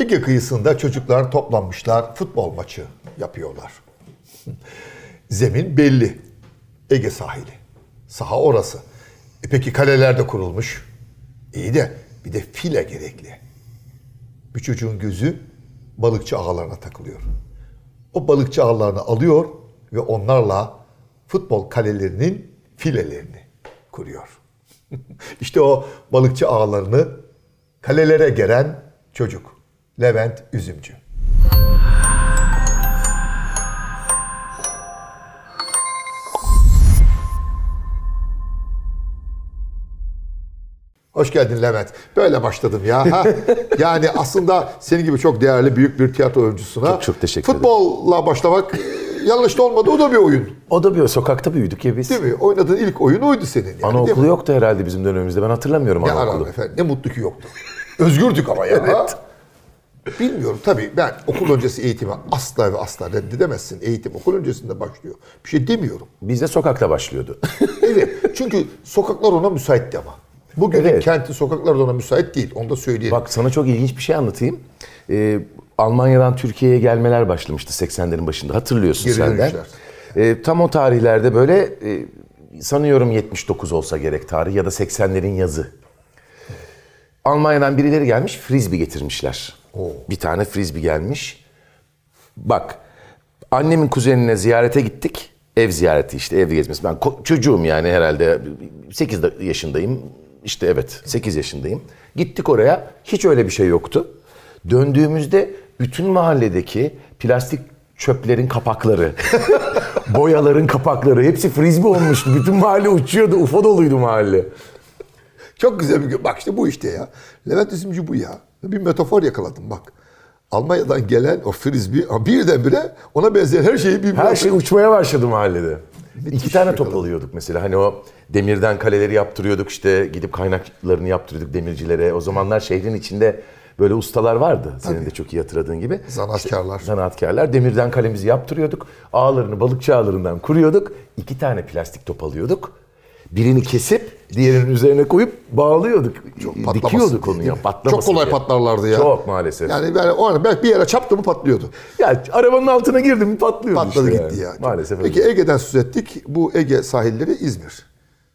Ege kıyısında çocuklar toplanmışlar, futbol maçı yapıyorlar. Zemin belli. Ege sahili. Saha orası. E peki kaleler de kurulmuş. İyi de bir de file gerekli. Bir çocuğun gözü balıkçı ağlarına takılıyor. O balıkçı ağlarını alıyor ve onlarla futbol kalelerinin filelerini kuruyor. işte o balıkçı ağlarını kalelere geren çocuk. Levent Üzümcü. Hoş geldin Levent. Böyle başladım ya. Ha? Yani aslında senin gibi çok değerli büyük bir tiyatro oyuncusuna Çok- çok teşekkür ederim. futbolla başlamak e, yanlış da olmadı. O da bir oyun. O da bir sokakta büyüdük ya biz. Değil mi? Oynadığın ilk oyun oydu senin. Yani, Anaokulu yoktu herhalde bizim dönemimizde. Ben hatırlamıyorum Ne anaokulu. efendim. Ne mutlu ki yoktu. Özgürdük ama ya. Evet. Bilmiyorum tabii ben okul öncesi eğitime asla ve asla reddedemezsin. Eğitim okul öncesinde başlıyor. Bir şey demiyorum. Bizde sokakta başlıyordu. Evet çünkü sokaklar ona müsaitti ama. Bugün Evet. kentin sokakları da ona müsait değil. Onu da söyleyelim. Bak sana çok ilginç bir şey anlatayım. Ee, Almanya'dan Türkiye'ye gelmeler başlamıştı 80'lerin başında. Hatırlıyorsun Geri sen de. dönüşler. Ee, tam o tarihlerde böyle e, sanıyorum 79 olsa gerek tarih ya da 80'lerin yazı. Almanya'dan birileri gelmiş frisbee getirmişler. Bir tane frisbee gelmiş. Bak annemin kuzenine ziyarete gittik. Ev ziyareti işte ev gezmesi. Ben çocuğum yani herhalde 8 da- yaşındayım. İşte evet 8 yaşındayım. Gittik oraya hiç öyle bir şey yoktu. Döndüğümüzde bütün mahalledeki plastik çöplerin kapakları, boyaların kapakları hepsi frisbee olmuştu. Bütün mahalle uçuyordu. UFO doluydu mahalle. Çok güzel bir gün. Bak işte bu işte ya. Levent Üzümcü bu ya. Bir metafor yakaladım bak. Almanya'dan gelen o frisbee birdenbire ona benzeyen her şeyi bilmiyor. Her şey uçmaya başladı mahallede. İki tane top yakaladı. alıyorduk mesela. Hani o demirden kaleleri yaptırıyorduk işte gidip kaynaklarını yaptırıyorduk demircilere. O zamanlar şehrin içinde böyle ustalar vardı. Senin de çok iyi hatırladığın gibi. Zanaatkarlar. Zanaatkarlar. Demirden kalemizi yaptırıyorduk. Ağlarını balıkçı ağlarından kuruyorduk. İki tane plastik top alıyorduk. Birini kesip diğerinin üzerine koyup bağlıyorduk. patlamasın Dikiyorduk onu ya. Patlamasın Çok kolay diye. patlarlardı ya. Çok maalesef. Yani ben o belki bir yere çaptı mı patlıyordu. Ya arabanın altına girdim mi patlıyordu Patladı işte gitti yani. ya. Maalesef Peki öyle. Ege'den söz ettik. Bu Ege sahilleri İzmir.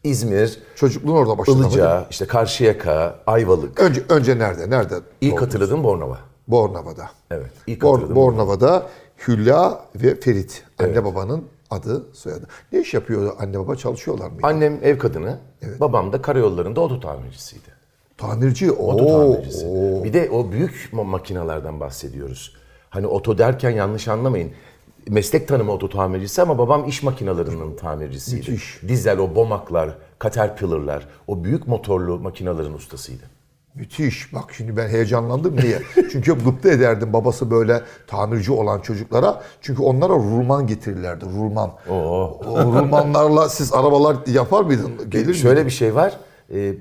İzmir, Çocukluğun orada başladı. Ilıca, işte Karşıyaka, Ayvalık. Önce, önce nerede? Nerede? İlk hatırladığım Bornova. Bornova'da. Evet. ilk Bor, Bornova'da Hülya ve Ferit. Anne babanın adı, soyadı. Ne iş yapıyor anne baba? Çalışıyorlar mı? Annem ev kadını, babam da karayollarında oto tamircisiydi. Tamirci. Oto Oo, tamircisi. oo. Bir de o büyük ma- makinelerden bahsediyoruz. Hani oto derken yanlış anlamayın. Meslek tanımı oto tamircisi ama babam iş makinelerinin tamircisiydi. Müthiş. Dizel, o bomaklar, caterpillar'lar, o büyük motorlu makinelerin ustasıydı. Müthiş. Bak şimdi ben heyecanlandım. Niye? Çünkü hep gıpta ederdim babası böyle tamirci olan çocuklara. Çünkü onlara rulman getirirlerdi. Rulman. O rulmanlarla siz arabalar yapar mıydın? Gelir Şöyle miydin? bir şey var. Ee,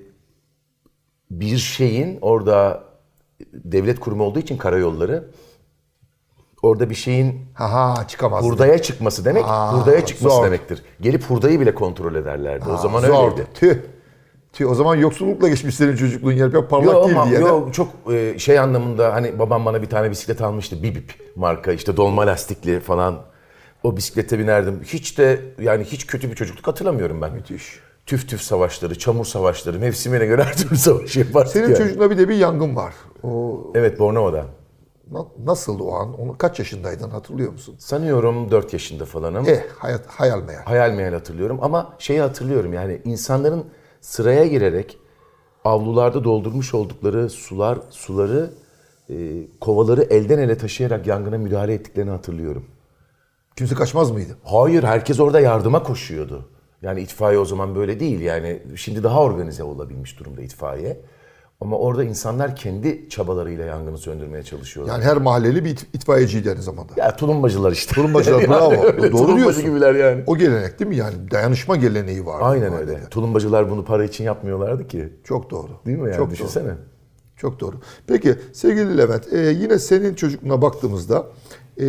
bir şeyin orada devlet kurumu olduğu için karayolları orada bir şeyin Ha çıkamaz. hurdaya çıkması demek Aa, hurdaya çıkması zor. demektir. Gelip hurdayı bile kontrol ederlerdi. o zaman Zor. öyleydi. Tüh. O zaman yoksullukla geçmiş senin çocukluğun yer. Parlak Yok değil ama diye. de. yok çok e, şey anlamında hani babam bana bir tane bisiklet almıştı. Bibip marka işte dolma lastikli falan. O bisiklete binerdim. Hiç de yani hiç kötü bir çocukluk hatırlamıyorum ben. Müthiş. Tüf tüf savaşları, çamur savaşları, mevsimine göre her türlü savaş yapardık Senin yani. çocuğunda bir de bir yangın var. O Evet Bornova'da. na- nasıldı o an? Onu kaç yaşındaydın hatırlıyor musun? Sanıyorum 4 yaşında falanım. Eh hayat hayal meyal. Hayal meyal hatırlıyorum ama şeyi hatırlıyorum yani insanların sıraya girerek avlularda doldurmuş oldukları sular suları e, kovaları elden ele taşıyarak yangına müdahale ettiklerini hatırlıyorum. Kimse kaçmaz mıydı? Hayır herkes orada yardıma koşuyordu. Yani itfaiye o zaman böyle değil yani şimdi daha organize olabilmiş durumda itfaiye. Ama orada insanlar kendi çabalarıyla yangını söndürmeye çalışıyorlar. Yani her mahalleli bir it- itfaiyeciydi aynı zamanda. ya tulumbacılar işte. Tulumbacılar bravo. öyle, Doğru diyorsun. gibiler yani. O gelenek değil mi yani? Dayanışma geleneği var. Aynen öyle. Tulumbacılar bunu para için yapmıyorlardı ki. Çok doğru. Değil mi yani? Çok Düşünsene. Doğru. Çok doğru. Peki sevgili Levent, e, yine senin çocukluğuna baktığımızda e,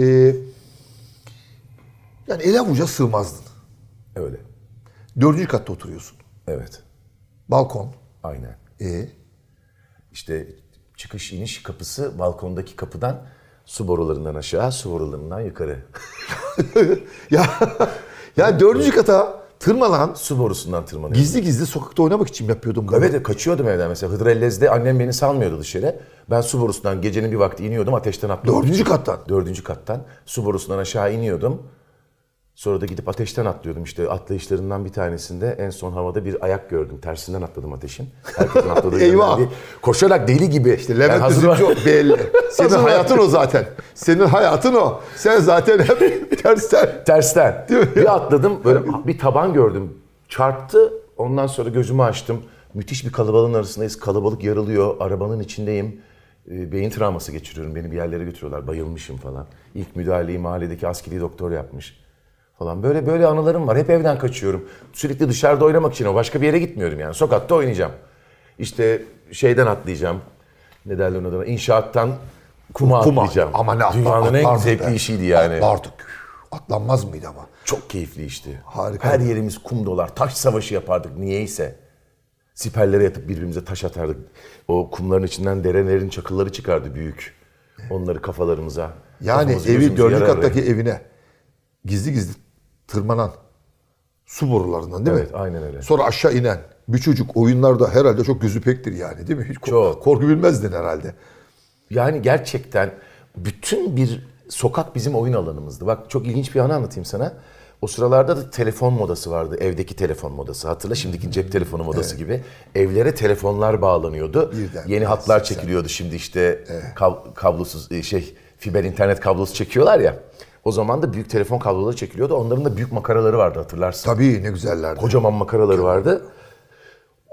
yani el avuca sığmazdın. Öyle. Dördüncü katta oturuyorsun. Evet. Balkon. Aynen. E, İşte çıkış iniş kapısı balkondaki kapıdan su borularından aşağı, su borularından yukarı. Ya ya dördüncü kata tırmalan Su borusundan tırmanıyor. gizli gizli sokakta oynamak için yapıyordum bunu. Evet kaçıyordum evden mesela. Hıdrellez'de annem beni salmıyordu dışarı. Ben su borusundan gecenin bir vakti iniyordum ateşten atlıyordum. Dördüncü kattan. Dördüncü kattan su borusundan aşağı iniyordum. Sonra da gidip ateşten atlıyordum. İşte atlayışlarından bir tanesinde en son havada bir ayak gördüm. Tersinden atladım ateşin. Herkesin atladığı Eyvah. değil. Koşarak deli gibi. İşte Levent Üzümcü o, belli. Senin Hazır- hayatın o zaten. Senin hayatın o. Sen zaten hep tersten. Tersten. bir atladım böyle bir taban gördüm. Çarptı. Ondan sonra gözümü açtım. Müthiş bir kalabalığın arasındayız. Kalabalık yarılıyor. Arabanın içindeyim. Ee, Beyin travması geçiriyorum. Beni bir yerlere götürüyorlar. Bayılmışım falan. İlk müdahaleyi mahalledeki askeri doktor yapmış. Falan. Böyle böyle anılarım var. Hep evden kaçıyorum. Sürekli dışarıda oynamak için o. Başka bir yere gitmiyorum yani. Sokakta oynayacağım. İşte şeyden atlayacağım. Ne derler ona? da? İnşaattan kuma, Kuma. atlayacağım. Ama ne atla- Dünyanın en atlardık zevkli be. işiydi yani. Atlardık. Atlanmaz mıydı ama? Çok keyifli işti. Harika. Her yerimiz kum dolar. Taş savaşı yapardık niyeyse. Siperlere yatıp birbirimize taş atardık. O kumların içinden derelerin çakılları çıkardı büyük. Onları kafalarımıza. Yani kafamızı, evi gözümüzü dördüncü kattaki evine gizli gizli tırmanan su borularından değil Evet, mi? aynen öyle. Sonra aşağı inen bir çocuk oyunlarda herhalde çok gözü pektir yani değil mi? Hiç Çok. korku bilmezdin herhalde. Yani gerçekten bütün bir sokak bizim oyun alanımızdı. Bak çok ilginç bir anı anlatayım sana. O sıralarda da telefon modası vardı. Evdeki telefon modası. Hatırla şimdiki cep telefonu modası gibi. Evlere telefonlar bağlanıyordu. Birden. Yeni hatlar çekiliyordu şimdi işte kab- kablosuz e, şey fiber internet kablosu çekiyorlar ya. O zaman da büyük telefon kabloları çekiliyordu. Onların da büyük makaraları vardı hatırlarsın. Tabii ne güzellerdi. Kocaman makaraları vardı.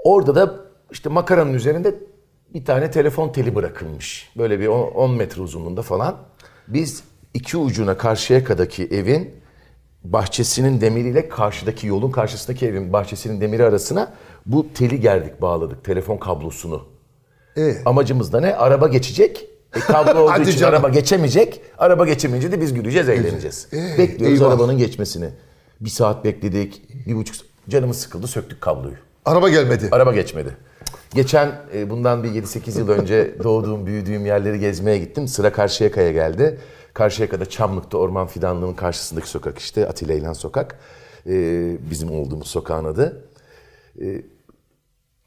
Orada da işte makaranın üzerinde bir tane telefon teli bırakılmış. Böyle bir 10 metre uzunluğunda falan. Biz iki ucuna karşıyakadaki evin bahçesinin demiriyle karşıdaki yolun karşısındaki evin bahçesinin demiri arasına bu teli gerdik bağladık telefon kablosunu. Ee? Amacımız da ne? Araba geçecek. E, kablo olduğu için canım. araba geçemeyecek. Araba geçemeyince de biz güleceğiz, eğleneceğiz. Ee, Bekliyoruz eyvah. arabanın geçmesini. Bir saat bekledik, bir buçuk canımız sıkıldı, söktük kabloyu. Araba gelmedi. Araba geçmedi. Geçen e, bundan bir 7-8 yıl önce doğduğum, büyüdüğüm yerleri gezmeye gittim. Sıra Karşıyaka'ya geldi. Karşıyaka'da Çamlık'ta Orman Fidanlığı'nın karşısındaki sokak işte. Atilla İlhan Sokak. E, bizim olduğumuz sokağın adı. E,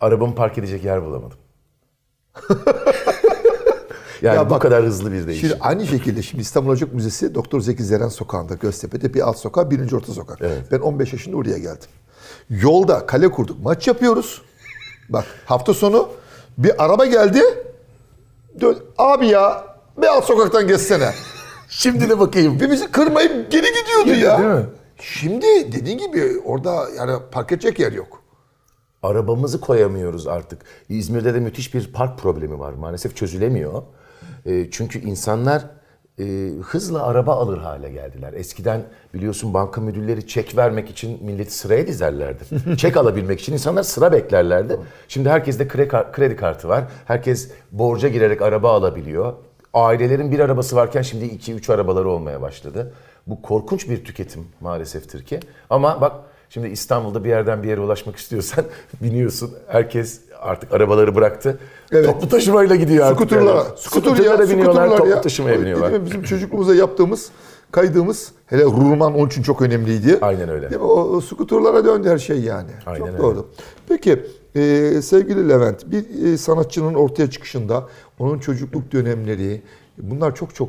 arabamı park edecek yer bulamadım. yani Ya bu bak, kadar hızlı bir değişim. Şimdi aynı şekilde şimdi İstanbul Ocak Müzesi Doktor Zeki Zeren Sokağı'nda Göztepe'de bir alt sokak, birinci orta sokak. Ben 15 yaşında oraya geldim. Yolda kale kurduk, maç yapıyoruz. Bak hafta sonu bir araba geldi. Dön, abi ya bir alt sokaktan geçsene. Şimdi de bakayım. Ve bizi kırmayıp geri gidiyordu ya. Değil mi? Şimdi dediğin gibi orada yani park edecek yer yok. Arabamızı koyamıyoruz artık. İzmir'de de müthiş bir park problemi var. Maalesef çözülemiyor. E, çünkü insanlar e, hızla araba alır hale geldiler. Eskiden biliyorsun banka müdürleri çek vermek için milleti sıraya dizerlerdi. çek alabilmek için insanlar sıra beklerlerdi. Şimdi herkeste kredi kartı var. Herkes borca girerek araba alabiliyor. Ailelerin bir arabası varken şimdi iki üç arabaları olmaya başladı. Bu korkunç bir tüketim maalesef Türkiye. Ama bak Şimdi İstanbul'da bir yerden bir yere ulaşmak istiyorsan biniyorsun. Herkes artık arabaları bıraktı. Evet. Toplu taşımayla gidiyor artık. Skuturlara, yani. skuter ya, biniyorlar, skuterlar toplu ya. taşımaya biniyorlar. Değil mi? Bizim çocukluğumuza yaptığımız, kaydığımız, hele Rurman onun için çok önemliydi. Aynen öyle. Değil mi? O, o skuterlara döndü her şey yani. Aynen çok öyle. doğru. Peki e, sevgili Levent, bir e, sanatçının ortaya çıkışında onun çocukluk dönemleri, bunlar çok çok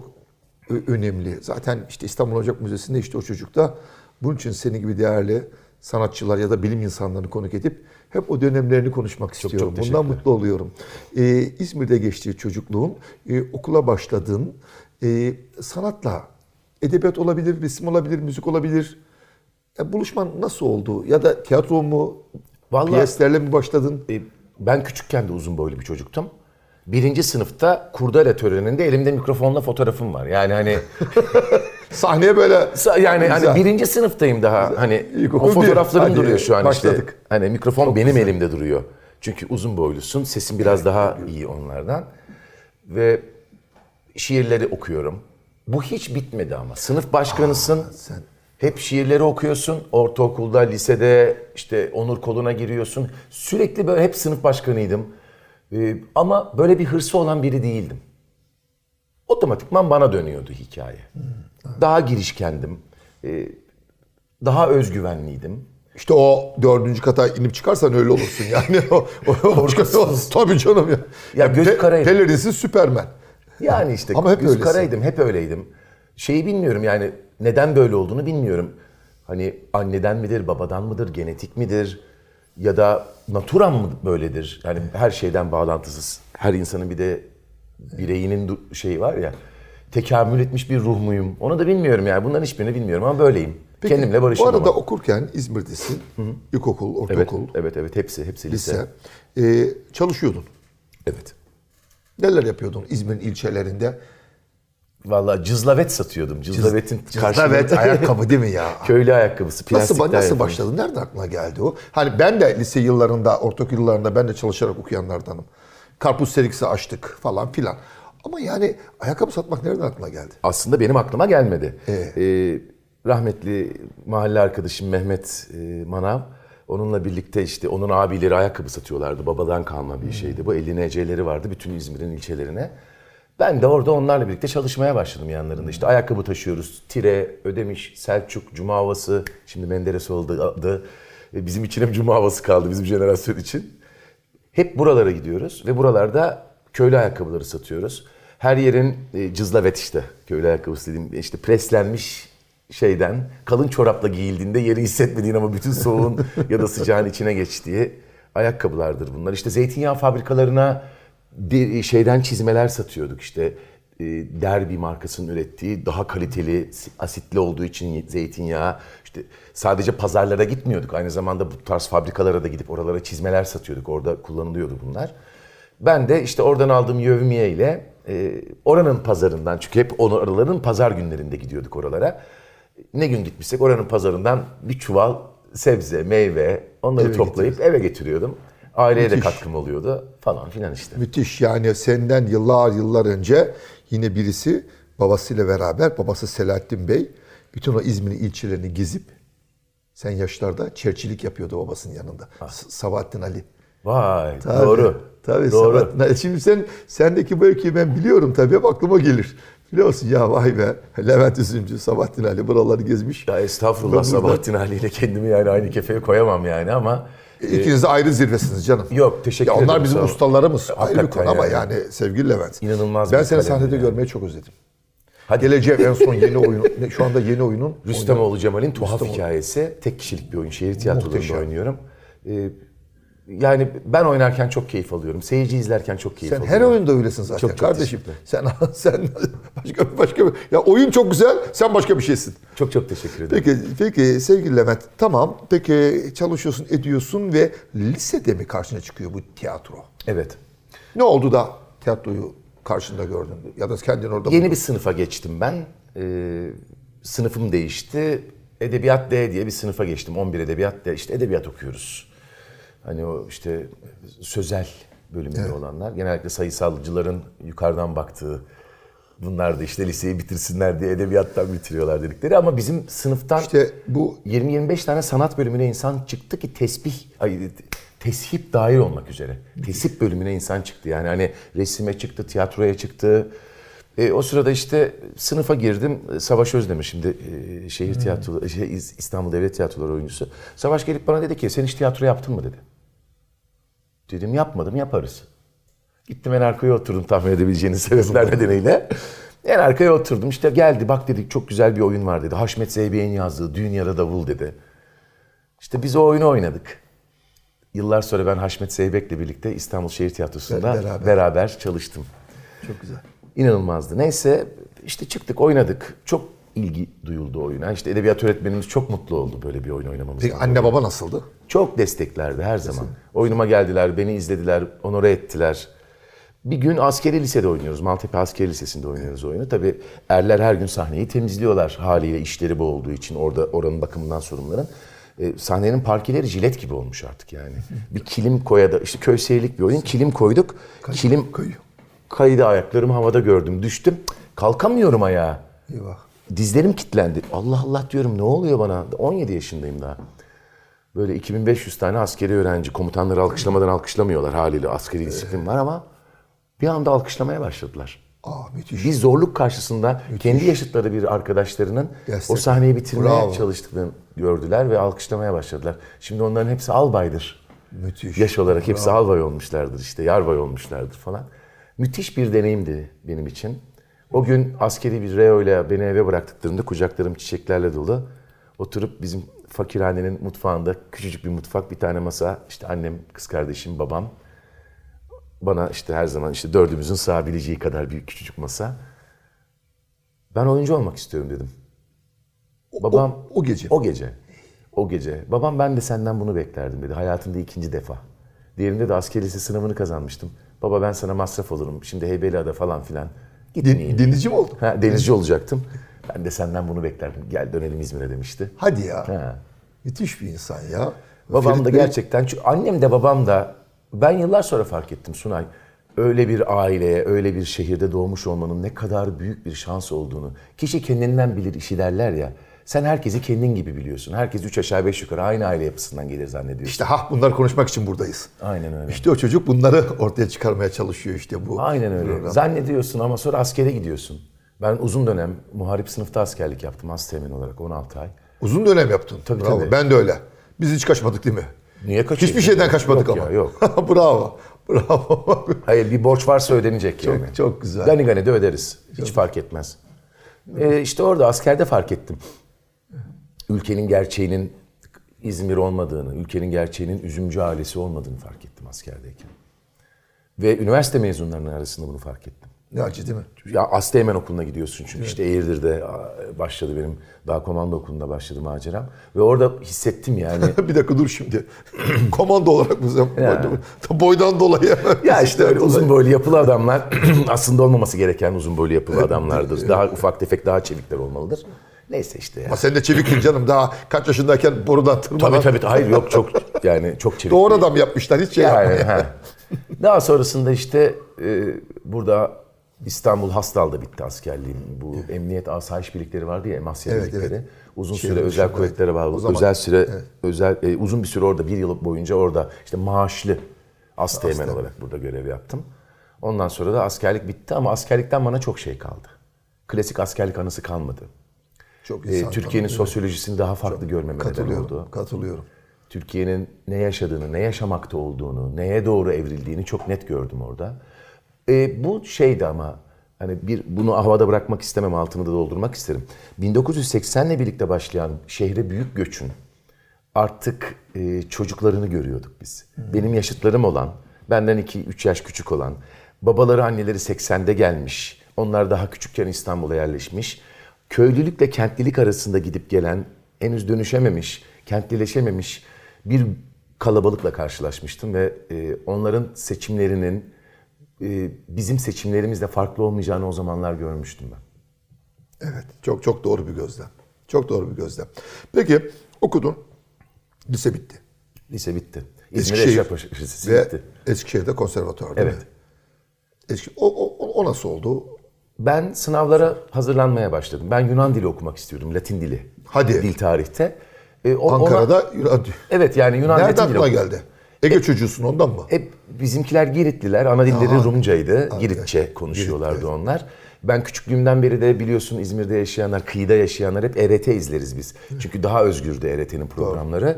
ö- önemli. Zaten işte İstanbul Ocak Müzesi'nde işte o çocukta bunun için senin gibi değerli sanatçılar ya da bilim insanlarını konuk edip hep o dönemlerini konuşmak istiyorum. çok Bundan mutlu oluyorum. Ee, İzmir'de geçtiği çocukluğun, e, okula başladın, e, sanatla, edebiyat olabilir, resim olabilir, müzik olabilir. E, buluşman nasıl oldu? Ya da tiyatro mu, Vallahi- piyeslerle mi başladın? E, Ben küçükken de uzun boylu bir çocuktum. Birinci sınıfta kurdele töreninde elimde mikrofonla fotoğrafım var. Yani hani Sahneye böyle... Yani Güzel. hani birinci sınıftayım daha. Hani İlkokul o bir. fotoğraflarım Hadi, duruyor şu an başladık. işte. Hani mikrofon benim elimde duruyor. Çünkü uzun boylusun. Sesin biraz daha iyi onlardan. Ve şiirleri okuyorum. Bu hiç bitmedi ama. Sınıf başkanısın. sen- Hep şiirleri okuyorsun. Ortaokulda, lisede işte onur koluna giriyorsun. Sürekli böyle hep sınıf başkanıydım. Ee, ama böyle bir hırsı olan biri değildim. Otomatikman bana dönüyordu hikaye. Daha girişkendim. Ee, daha özgüvenliydim. İşte o dördüncü kata inip çıkarsan öyle olursun yani. o, o, Korkusuz. Tabii canım ya. Ya gözü Pe- karaydı. Pelerinsiz Süpermen. Yani işte Ama hep göz öylesin. karaydım, hep öyleydim. Şeyi bilmiyorum yani neden böyle olduğunu bilmiyorum. Hani anneden midir, babadan mıdır, genetik midir ya da naturam mı böyledir? Yani her şeyden bağlantısız. Her insanın bir de bireyinin şeyi var ya. Tekamül etmiş bir ruh muyum? Onu da bilmiyorum yani. Bunların hiçbirini bilmiyorum ama böyleyim. Kendimle barışım Bu arada ama. okurken İzmir'desin. İlkokul, Evet, ortaokul, evet, evet. Hepsi, hepsi lise. lise. Ee, çalışıyordun. Evet. Neler yapıyordun İzmir'in ilçelerinde? Vallahi cızlavet satıyordum. Cızlavetin Evet, ayakkabı değil mi ya? Köylü ayakkabısı. Nasıl, nasıl yapılmış. başladı? Nereden aklına geldi o? Hani ben de lise yıllarında, ortaokul yıllarında ben de çalışarak okuyanlardanım. Karpuz seriksi açtık falan filan. Ama yani ayakkabı satmak nereden aklına geldi? aslında benim aklıma gelmedi. Evet. Ee, rahmetli mahalle arkadaşım Mehmet e, Manav onunla birlikte işte onun abileri ayakkabı satıyorlardı. Babadan kalma bir şeydi. Bu 50 NC'leri vardı bütün İzmir'in ilçelerine. Ben de orada onlarla birlikte çalışmaya başladım yanlarında. İşte ayakkabı taşıyoruz. Tire, Ödemiş, Selçuk, Cuma Havası. Şimdi Menderes oldu. E, Bizim için hep Cuma Havası kaldı bizim jenerasyon için. Hep buralara gidiyoruz ve buralarda köylü ayakkabıları satıyoruz. Her yerin e, cızlavet işte köylü ayakkabısı dediğim işte preslenmiş şeyden kalın çorapla giyildiğinde yeri hissetmediğin ama bütün soğuğun ya da sıcağın içine geçtiği ayakkabılardır bunlar. İşte zeytinyağı fabrikalarına şeyden çizmeler satıyorduk işte e, Derby markasının ürettiği daha kaliteli asitli olduğu için zeytinyağı işte sadece pazarlara gitmiyorduk aynı zamanda bu tarz fabrikalara da gidip oralara çizmeler satıyorduk orada kullanılıyordu bunlar. Ben de işte oradan aldığım yövmiye ile e, oranın pazarından çünkü hep onu araların pazar günlerinde gidiyorduk oralara. Ne gün gitmişsek oranın pazarından bir çuval sebze, meyve onları Eve toplayıp eve getiriyordum. Aileye de Müthiş. katkım oluyordu falan filan işte. Müthiş yani senden yıllar yıllar önce yine birisi babasıyla beraber babası Selahattin Bey bütün o İzmir'in ilçelerini gezip sen yaşlarda çerçilik yapıyordu babasının yanında. S- Sabahattin Ali. Vay Tabii, doğru. Tabii doğru. Sabahattin Ali. Şimdi sen sendeki bu öyküyü ben biliyorum tabii hep aklıma gelir. Biliyorsun ya vay be Levent Üzümcü, Sabahattin Ali buraları gezmiş. Ya estağfurullah Sabahattin Ali ile kendimi yani aynı kefeye koyamam yani ama İkiniz de ayrı zirvesiniz canım. Yok, teşekkür ya Onlar ederim, bizim sağ ol. ustalarımız. Ayrı bir Hakikaten konu ama yani. yani sevgili Levent. İnanılmaz Ben bir seni kalemdi sahnede yani. görmeyi çok özledim. Hadi. Geleceğim en son yeni oyun. ne- Şu anda yeni oyunun. Rüstemoğlu Cemal'in tuhaf Rüstemoğlu. hikayesi. Tek kişilik bir oyun. Şehir tiyatrolarında Muhteşem. oynuyorum. Ee, yani ben oynarken çok keyif alıyorum. Seyirci izlerken çok keyif Sen alıyorum. her oyunda öylesin zaten Çok, çok kardeşim. Sen sen başka başka bir ya oyun çok güzel, sen başka bir şeysin. Çok çok teşekkür ederim. Peki peki sevgili Levent tamam. Peki çalışıyorsun, ediyorsun ve lisede mi karşına çıkıyor bu tiyatro? Evet. Ne oldu da tiyatroyu karşında gördün ya da kendin orada Yeni bir sınıfa geçtim ben. Ee, sınıfım değişti. Edebiyat D diye bir sınıfa geçtim. 11 Edebiyat D. İşte edebiyat okuyoruz. Hani o işte sözel bölümünde olanlar. Genellikle sayısalcıların yukarıdan baktığı bunlar da işte liseyi bitirsinler diye edebiyattan bitiriyorlar dedikleri. Ama bizim sınıftan İşte bu 20-25 tane sanat bölümüne insan çıktı ki tesbih, ay, teship dahil olmak üzere. Tesip bölümüne insan çıktı. Yani hani resime çıktı, tiyatroya çıktı. E, o sırada işte sınıfa girdim. Savaş Özdemir şimdi e, şehir tiyatro, şey, İstanbul Devlet Tiyatroları oyuncusu. Savaş gelip bana dedi ki sen hiç tiyatro yaptın mı dedi. Dedim yapmadım yaparız. Gittim en arkaya oturdum tahmin edebileceğiniz sebepler nedeniyle. En arkaya oturdum işte geldi bak dedik çok güzel bir oyun var dedi. Haşmet Zeybek'in yazdığı Düğün ya da Davul dedi. İşte biz o oyunu oynadık. Yıllar sonra ben Haşmet Zeybek'le birlikte İstanbul Şehir Tiyatrosu'nda Beraber. beraber, çalıştım. çok güzel. İnanılmazdı. Neyse işte çıktık oynadık. Çok ilgi duyuldu oyuna. İşte edebiyat öğretmenimiz çok mutlu oldu böyle bir oyun oynamamızdan. Peki anne baba nasıldı? Çok desteklerdi her zaman. Oyunuma geldiler, beni izlediler, onore ettiler. Bir gün askeri lisede oynuyoruz. Maltepe Askeri Lisesi'nde oynuyoruz oyunu. Tabii erler her gün sahneyi temizliyorlar haliyle işleri bu olduğu için orada oranın bakımından sorumluların. E, sahnenin parkeleri jilet gibi olmuş artık yani. Bir kilim koya da işte köy seyirlik bir oyun. Kilim koyduk. Kilim kayıyor. kaydı ayaklarımı havada gördüm. Düştüm. Kalkamıyorum ayağa. Eyvah. Dizlerim kilitlendi. Allah Allah diyorum ne oluyor bana? 17 yaşındayım daha. Böyle 2500 tane askeri öğrenci. Komutanları alkışlamadan alkışlamıyorlar haliyle. Askeri disiplin var ama bir anda alkışlamaya başladılar. Aa müthiş. Bir zorluk karşısında kendi yaşıtları bir arkadaşlarının Destek. o sahneyi bitirmeye Bravo. çalıştıklarını gördüler ve alkışlamaya başladılar. Şimdi onların hepsi albaydır. Müthiş. Yaş olarak hepsi albay olmuşlardır işte, yarbay olmuşlardır falan. Müthiş bir deneyimdi benim için. O gün askeri bir reo ile beni eve bıraktıklarında kucaklarım çiçeklerle dolu. Oturup bizim fakirhanenin mutfağında küçücük bir mutfak, bir tane masa, işte annem, kız kardeşim, babam. Bana işte her zaman işte dördümüzün sığabileceği kadar büyük küçücük masa. Ben oyuncu olmak istiyorum dedim. Babam o, o gece. o gece. O gece. Babam ben de senden bunu beklerdim dedi. Hayatımda ikinci defa. Diğerinde de asker lise sınavını kazanmıştım. Baba ben sana masraf olurum. Şimdi Heybeliada falan filan. Gitmeyeyim. dinleyici mi oldun? Ha, denizci olacaktım. Ben de senden bunu beklerdim. Gel dönelim İzmir'e demişti. Hadi ya. Ha. Müthiş bir insan ya. Babam Ferit da Bey- gerçekten, çünkü annem de babam da, ben yıllar sonra fark ettim Sunay. Öyle bir aileye, öyle bir şehirde doğmuş olmanın ne kadar büyük bir şans olduğunu. Kişi kendinden bilir işi derler ya. Sen herkesi kendin gibi biliyorsun. Herkes üç aşağı beş yukarı aynı aile yapısından gelir zannediyorsun. İşte ha bunları konuşmak için buradayız. Aynen öyle. İşte o çocuk bunları ortaya çıkarmaya çalışıyor işte bu. Aynen öyle. Zannediyorsun ama sonra askere gidiyorsun. Ben uzun dönem muharip sınıfta askerlik yaptım asteğmen olarak 16 ay. Uzun dönem yaptın. Tabii, Bravo. tabii. Ben de öyle. Biz hiç kaçmadık değil mi? Niye kaçayım? Hiçbir şeyden kaçmadık Yok ama. ya, yok. Bravo. Bravo. Hayır bir borç varsa ödenecek yani. çok güzel. Gani gani de öderiz. Hiç fark etmez. Ee, işte orada askerde fark ettim. Ülkenin gerçeğinin İzmir olmadığını, ülkenin gerçeğinin üzümcü ailesi olmadığını fark ettim askerdeyken. Ve üniversite mezunlarının arasında bunu fark ettim. ne acı değil mi? Ya Asteğmen Okulu'na gidiyorsun çünkü işte Eğirdir'de başladı benim daha komando okulunda başladı maceram. Ve orada hissettim yani. bir dakika dur şimdi. Komando olarak bu zaman boydan dolayı. ya işte öyle uzun boylu yapılı adamlar aslında olmaması gereken uzun boylu yapılı adamlardır. Daha ufak tefek daha çevikler olmalıdır. Neyse işte ya. Ama sen de çeviktin canım. Daha kaç yaşındayken borudan tırmanan. Tabii tabii hayır yok çok yani çok çevik. Doğru adam yapmışlar. Hiç şey Yani, he. Daha sonrasında işte e, burada İstanbul Hastal'da bitti askerliğim. Bu emniyet asayiş birlikleri vardı ya emasya Evet, birlikleri. evet. Uzun Şehir süre özel dışında, kuvvetlere evet. bağlı. Zaman- özel süre özel e, uzun bir süre orada bir yıl boyunca orada işte maaşlı Asteğmen. olarak burada görev yaptım. Ondan sonra da askerlik bitti ama askerlikten bana çok şey kaldı. Klasik askerlik anısı kalmadı. Çok E, Türkiye'nin sosyolojisini daha farklı görmeme neden oldu. Katılıyorum. Türkiye'nin ne yaşadığını, ne yaşamakta olduğunu, neye doğru evrildiğini çok net gördüm orada. E, bu şeydi ama hani bir bunu havada bırakmak istemem, altını da doldurmak isterim. 1980 ile birlikte başlayan şehre büyük göçün artık e, çocuklarını görüyorduk biz. Benim yaşıtlarım olan, benden 2-3 yaş küçük olan, babaları anneleri 80'de gelmiş, onlar daha küçükken İstanbul'a yerleşmiş. Köylülükle kentlilik arasında gidip gelen, henüz dönüşememiş, kentlileşememiş bir kalabalıkla karşılaşmıştım ve e, onların seçimlerinin e, bizim seçimlerimizle farklı olmayacağını o zamanlar görmüştüm ben. Evet. Çok çok doğru bir gözlem. Çok doğru bir gözlem. Peki okudun. Lise bitti. Lise bitti. İzmir Eskişehir Lisesi bitti. Eskişehir'de konservatuvar değil Evet. Eski, o, o, o nasıl oldu? Ben sınavlara hazırlanmaya başladım. Ben Yunan dili okumak istiyordum, Latin dili. Hadi. Dil tarihte. E, o- ona- Ankara'da Yunan- evet yani Yunan Nereden Latin dili okudum. geldi? Ege çocuğusun ondan mı? Hep bizimkiler Giritliler, ana dilleri Aa. Rumcaydı. Giritçe konuşuyorlardı Girit, evet. onlar. Ben küçüklüğümden beri de biliyorsun İzmir'de yaşayanlar, kıyıda yaşayanlar hep ERT izleriz biz. Çünkü daha özgürdü ERT'nin programları.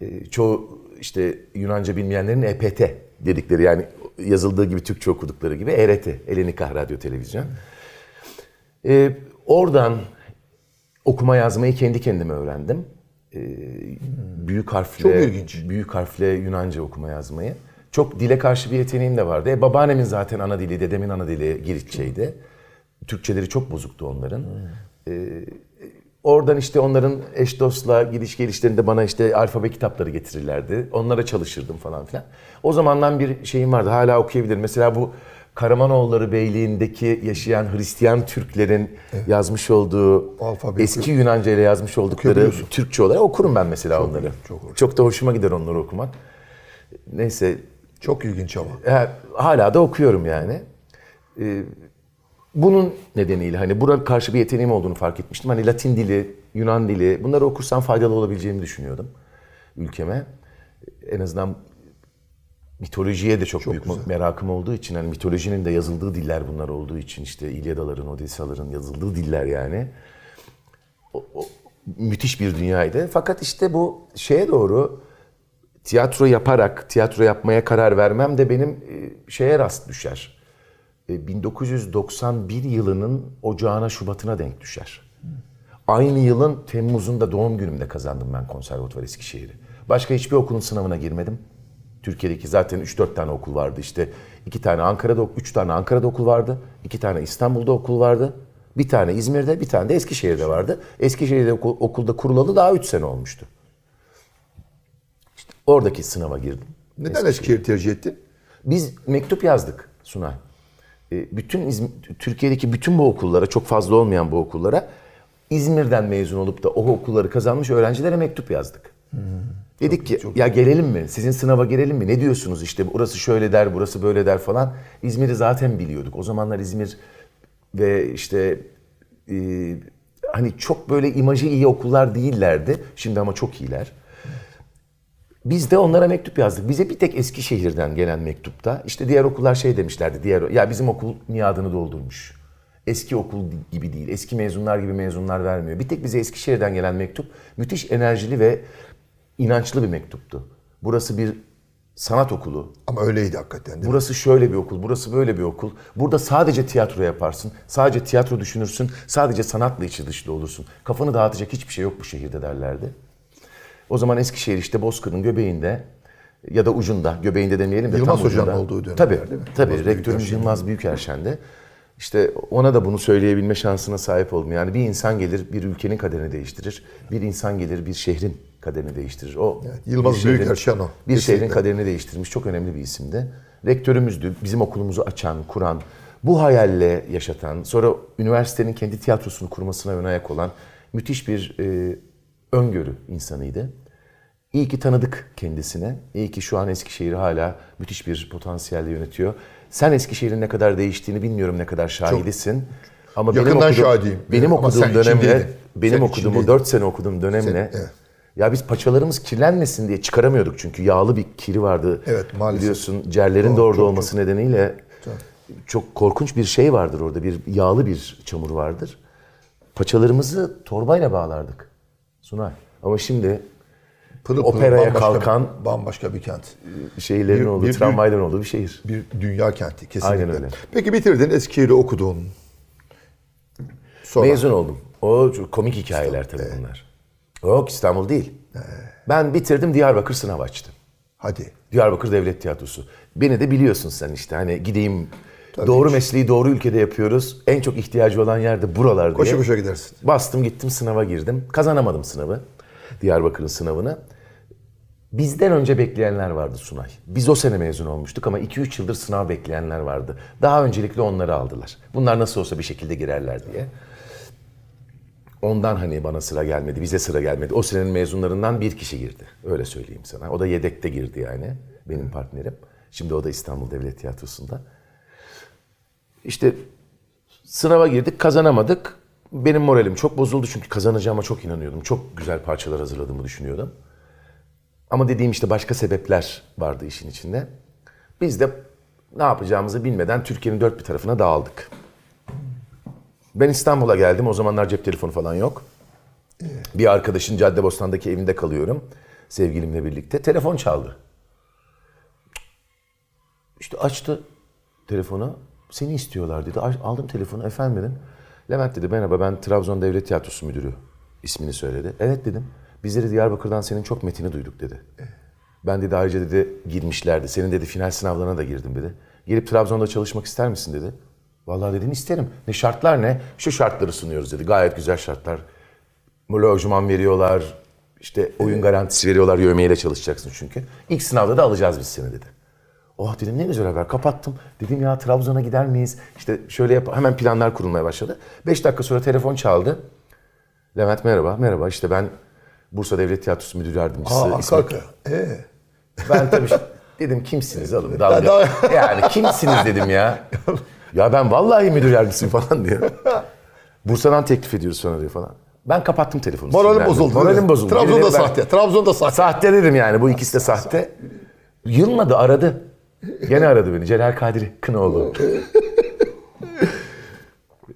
E, çoğu işte Yunanca bilmeyenlerin EPT dedikleri yani yazıldığı gibi Türkçe okudukları gibi ERT, Elenikah Radyo Televizyon. E, oradan okuma yazmayı kendi kendime öğrendim. E, büyük harfle Çok ilginç. büyük harfle Yunanca okuma yazmayı. Çok dile karşı bir yeteneğim de vardı. E, babaannemin zaten ana dili, dedemin ana dili Giritçeydi. Türkçeleri çok bozuktu onların. E, oradan işte onların eş dostla gidiş gelişlerinde bana işte alfabe kitapları getirirlerdi. Onlara çalışırdım falan filan. O zamandan bir şeyim vardı. Hala okuyabilirim. Mesela bu Karamanoğulları Beyliği'ndeki yaşayan Hristiyan Türklerin yazmış olduğu Alfabe eski Yunanca ile yazmış oldukları. Türkçe olarak okurum ben mesela onları. çok hoş. Çok da hoşuma gider onları okumak. Neyse Çok ilginç ama. e, hala da okuyorum yani. E, bunun nedeniyle hani buna karşı bir yeteneğim olduğunu fark etmiştim. Hani Latin dili, Yunan dili bunları okursam faydalı olabileceğimi düşünüyordum. ülkeme. En azından mitolojiye de çok, büyük merakım olduğu için hani mitolojinin de yazıldığı diller bunlar olduğu için işte İlyadaların, Odysseaların yazıldığı diller yani. O, o, müthiş bir dünyaydı. Fakat işte bu şeye doğru tiyatro yaparak, tiyatro yapmaya karar vermem de benim e, şeye rast düşer. E, 1991 yılının ocağına, şubatına denk düşer. Aynı yılın Temmuz'unda doğum günümde kazandım ben konservatuvar Eskişehir'i. Başka hiçbir okulun sınavına girmedim. Türkiye'deki zaten 3-4 tane okul vardı işte. iki tane Ankara'da, 3 tane Ankara'da okul vardı. iki tane İstanbul'da okul vardı. Bir tane İzmir'de, bir tane de Eskişehir'de vardı. Eskişehir'de okul, okulda kurulalı daha 3 sene olmuştu. İşte oradaki sınava girdim. Neden Eskişehir tercih ettin? Biz mektup yazdık Sunay. E, Bütün İzmir, Türkiye'deki bütün bu okullara, çok fazla olmayan bu okullara İzmir'den mezun olup da o okulları kazanmış öğrencilere mektup yazdık. Dedik ki ya gelelim mi? Sizin sınava girelim mi? Ne diyorsunuz işte burası şöyle der, burası böyle der falan. İzmir'i zaten biliyorduk. O zamanlar İzmir ve işte e, hani çok böyle imajı iyi okullar değillerdi. Şimdi ama çok iyiler. Biz de onlara mektup yazdık. Bize bir tek Eskişehir'den gelen mektupta işte diğer okullar şey demişlerdi. Diğer ya bizim okul miadını doldurmuş. Eski okul gibi değil. Eski mezunlar gibi mezunlar vermiyor. Bir tek bize Eskişehir'den gelen mektup müthiş enerjili ve inançlı bir mektuptu. Burası bir sanat okulu. Ama öyleydi hakikaten değil mi? Burası şöyle bir okul, burası böyle bir okul. Burada sadece tiyatro yaparsın, sadece tiyatro düşünürsün, sadece sanatla içi dışlı olursun. Kafanı dağıtacak hiçbir şey yok bu şehirde derlerdi. O zaman Eskişehir işte Bozkır'ın göbeğinde ya da ucunda, göbeğinde demeyelim de Yılmaz tam ucunda. Hoca'nın olduğu dönemler tabii, değil mi? Tabii, Yılmaz rektörümüz Büyükerşen. Yılmaz Büyükerşen'de. İşte ona da bunu söyleyebilme şansına sahip oldum. Yani bir insan gelir bir ülkenin kaderini değiştirir. Bir insan gelir bir şehrin kaderini değiştirir. O Yılmaz bir şehrin- Büyükerşen o. Bir şehrin kaderini değiştirmiş çok önemli bir isimdi. Rektörümüzdü, bizim okulumuzu açan, kuran, bu hayalle yaşatan, sonra üniversitenin kendi tiyatrosunu kurmasına ön ayak olan müthiş bir e, öngörü insanıydı. İyi ki tanıdık kendisine. İyi ki şu an Eskişehir'i hala müthiş bir potansiyelle yönetiyor. Sen Eskişehir'in ne kadar değiştiğini bilmiyorum ne kadar şahidisin. Ama benim Yakından okuduğum, şahidiyim. benim Ama okuduğum dönemle, benim Sen okuduğum o içindeydin. 4 sene okuduğum dönemle Sen- evet. ya biz paçalarımız kirlenmesin diye çıkaramıyorduk çünkü yağlı bir kiri vardı. Evet, maalesef. Biliyorsun cerlerin de Doğru, orada çok, olması nedeniyle çok korkunç bir şey vardır orada. Bir yağlı bir çamur vardır. Paçalarımızı torbayla bağlardık. Sunay. Ama şimdi Pırıl Operaya bambaşka- kalkan- bambaşka bir kent. şehirlerin Bir- olduğu, bir- tramvayların olduğu bir şehir. Bir dünya kenti kesinlikle. Aynen öyle. Peki bitirdin Eskişehir'i okudun. Sonra Mezun oldum. O komik hikayeler tabii bunlar. Yok İstanbul değil. Ben bitirdim Diyarbakır sınav açtım. hadi. Diyarbakır Devlet Tiyatrosu. Beni de biliyorsun sen işte hani gideyim doğru mesleği doğru ülkede yapıyoruz. En çok ihtiyacı olan yerde buralar diye. Koşa koşa gidersin. Bastım gittim sınava girdim. Kazanamadım sınavı. Diyarbakır'ın sınavını. Bizden önce bekleyenler vardı Sunay. Biz o sene mezun olmuştuk ama 2-3 yıldır sınav bekleyenler vardı. Daha öncelikle onları aldılar. Bunlar nasıl olsa bir şekilde girerler diye. Ondan hani bana sıra gelmedi, bize sıra gelmedi. O senenin mezunlarından bir kişi girdi. Öyle söyleyeyim sana. O da yedekte girdi yani. Benim partnerim. Şimdi o da İstanbul Devlet Tiyatrosu'nda. İşte sınava girdik, kazanamadık. Benim moralim çok bozuldu çünkü kazanacağıma çok inanıyordum. Çok güzel parçalar hazırladığımı düşünüyordum. Ama dediğim işte başka sebepler vardı işin içinde. Biz de ne yapacağımızı bilmeden Türkiye'nin dört bir tarafına dağıldık. Ben İstanbul'a geldim. O zamanlar cep telefonu falan yok. Bir arkadaşın Caddebostan'daki evinde kalıyorum. Sevgilimle birlikte. Telefon çaldı. İşte açtı telefonu. Seni istiyorlar dedi. Aldım telefonu. Efendim dedim. Levent dedi merhaba ben Trabzon Devlet Tiyatrosu Müdürü. ismini söyledi. Evet dedim. Bizleri Diyarbakır'dan senin çok metini duyduk dedi. Ben dedi ayrıca dedi girmişlerdi. Senin dedi final sınavlarına da girdim dedi. Gelip Trabzon'da çalışmak ister misin dedi. Vallahi dedim isterim. Ne şartlar ne? Şu şartları sunuyoruz dedi. Gayet güzel şartlar. Lojman veriyorlar. İşte oyun garantisi veriyorlar. Yövmeyle çalışacaksın çünkü. İlk sınavda da alacağız biz seni dedi. Oh dedim ne güzel haber. Kapattım. Dedim ya Trabzon'a gider miyiz? İşte şöyle yap. Hemen planlar kurulmaya başladı. Beş dakika sonra telefon çaldı. Levent merhaba. Merhaba işte ben Bursa Devlet Tiyatrosu Müdür Yardımcısı. Aa, İsmet-. Ee, ben tabii dedim kimsiniz oğlum dalga. Yani kimsiniz dedim ya. Ya ben vallahi müdür yardımcısıyım falan diyor. Bursa'dan teklif ediyoruz sonra diyor falan. Ben kapattım telefonu. Moralim bozuldu. Moralim bozuldu. Trabzon'da Birileri ben- sahte. Trabzon'da sahte. Sahte dedim yani. Bu ikisi de sahte. Yılmadı aradı. Gene aradı beni. Celal Kadri Kınoğlu.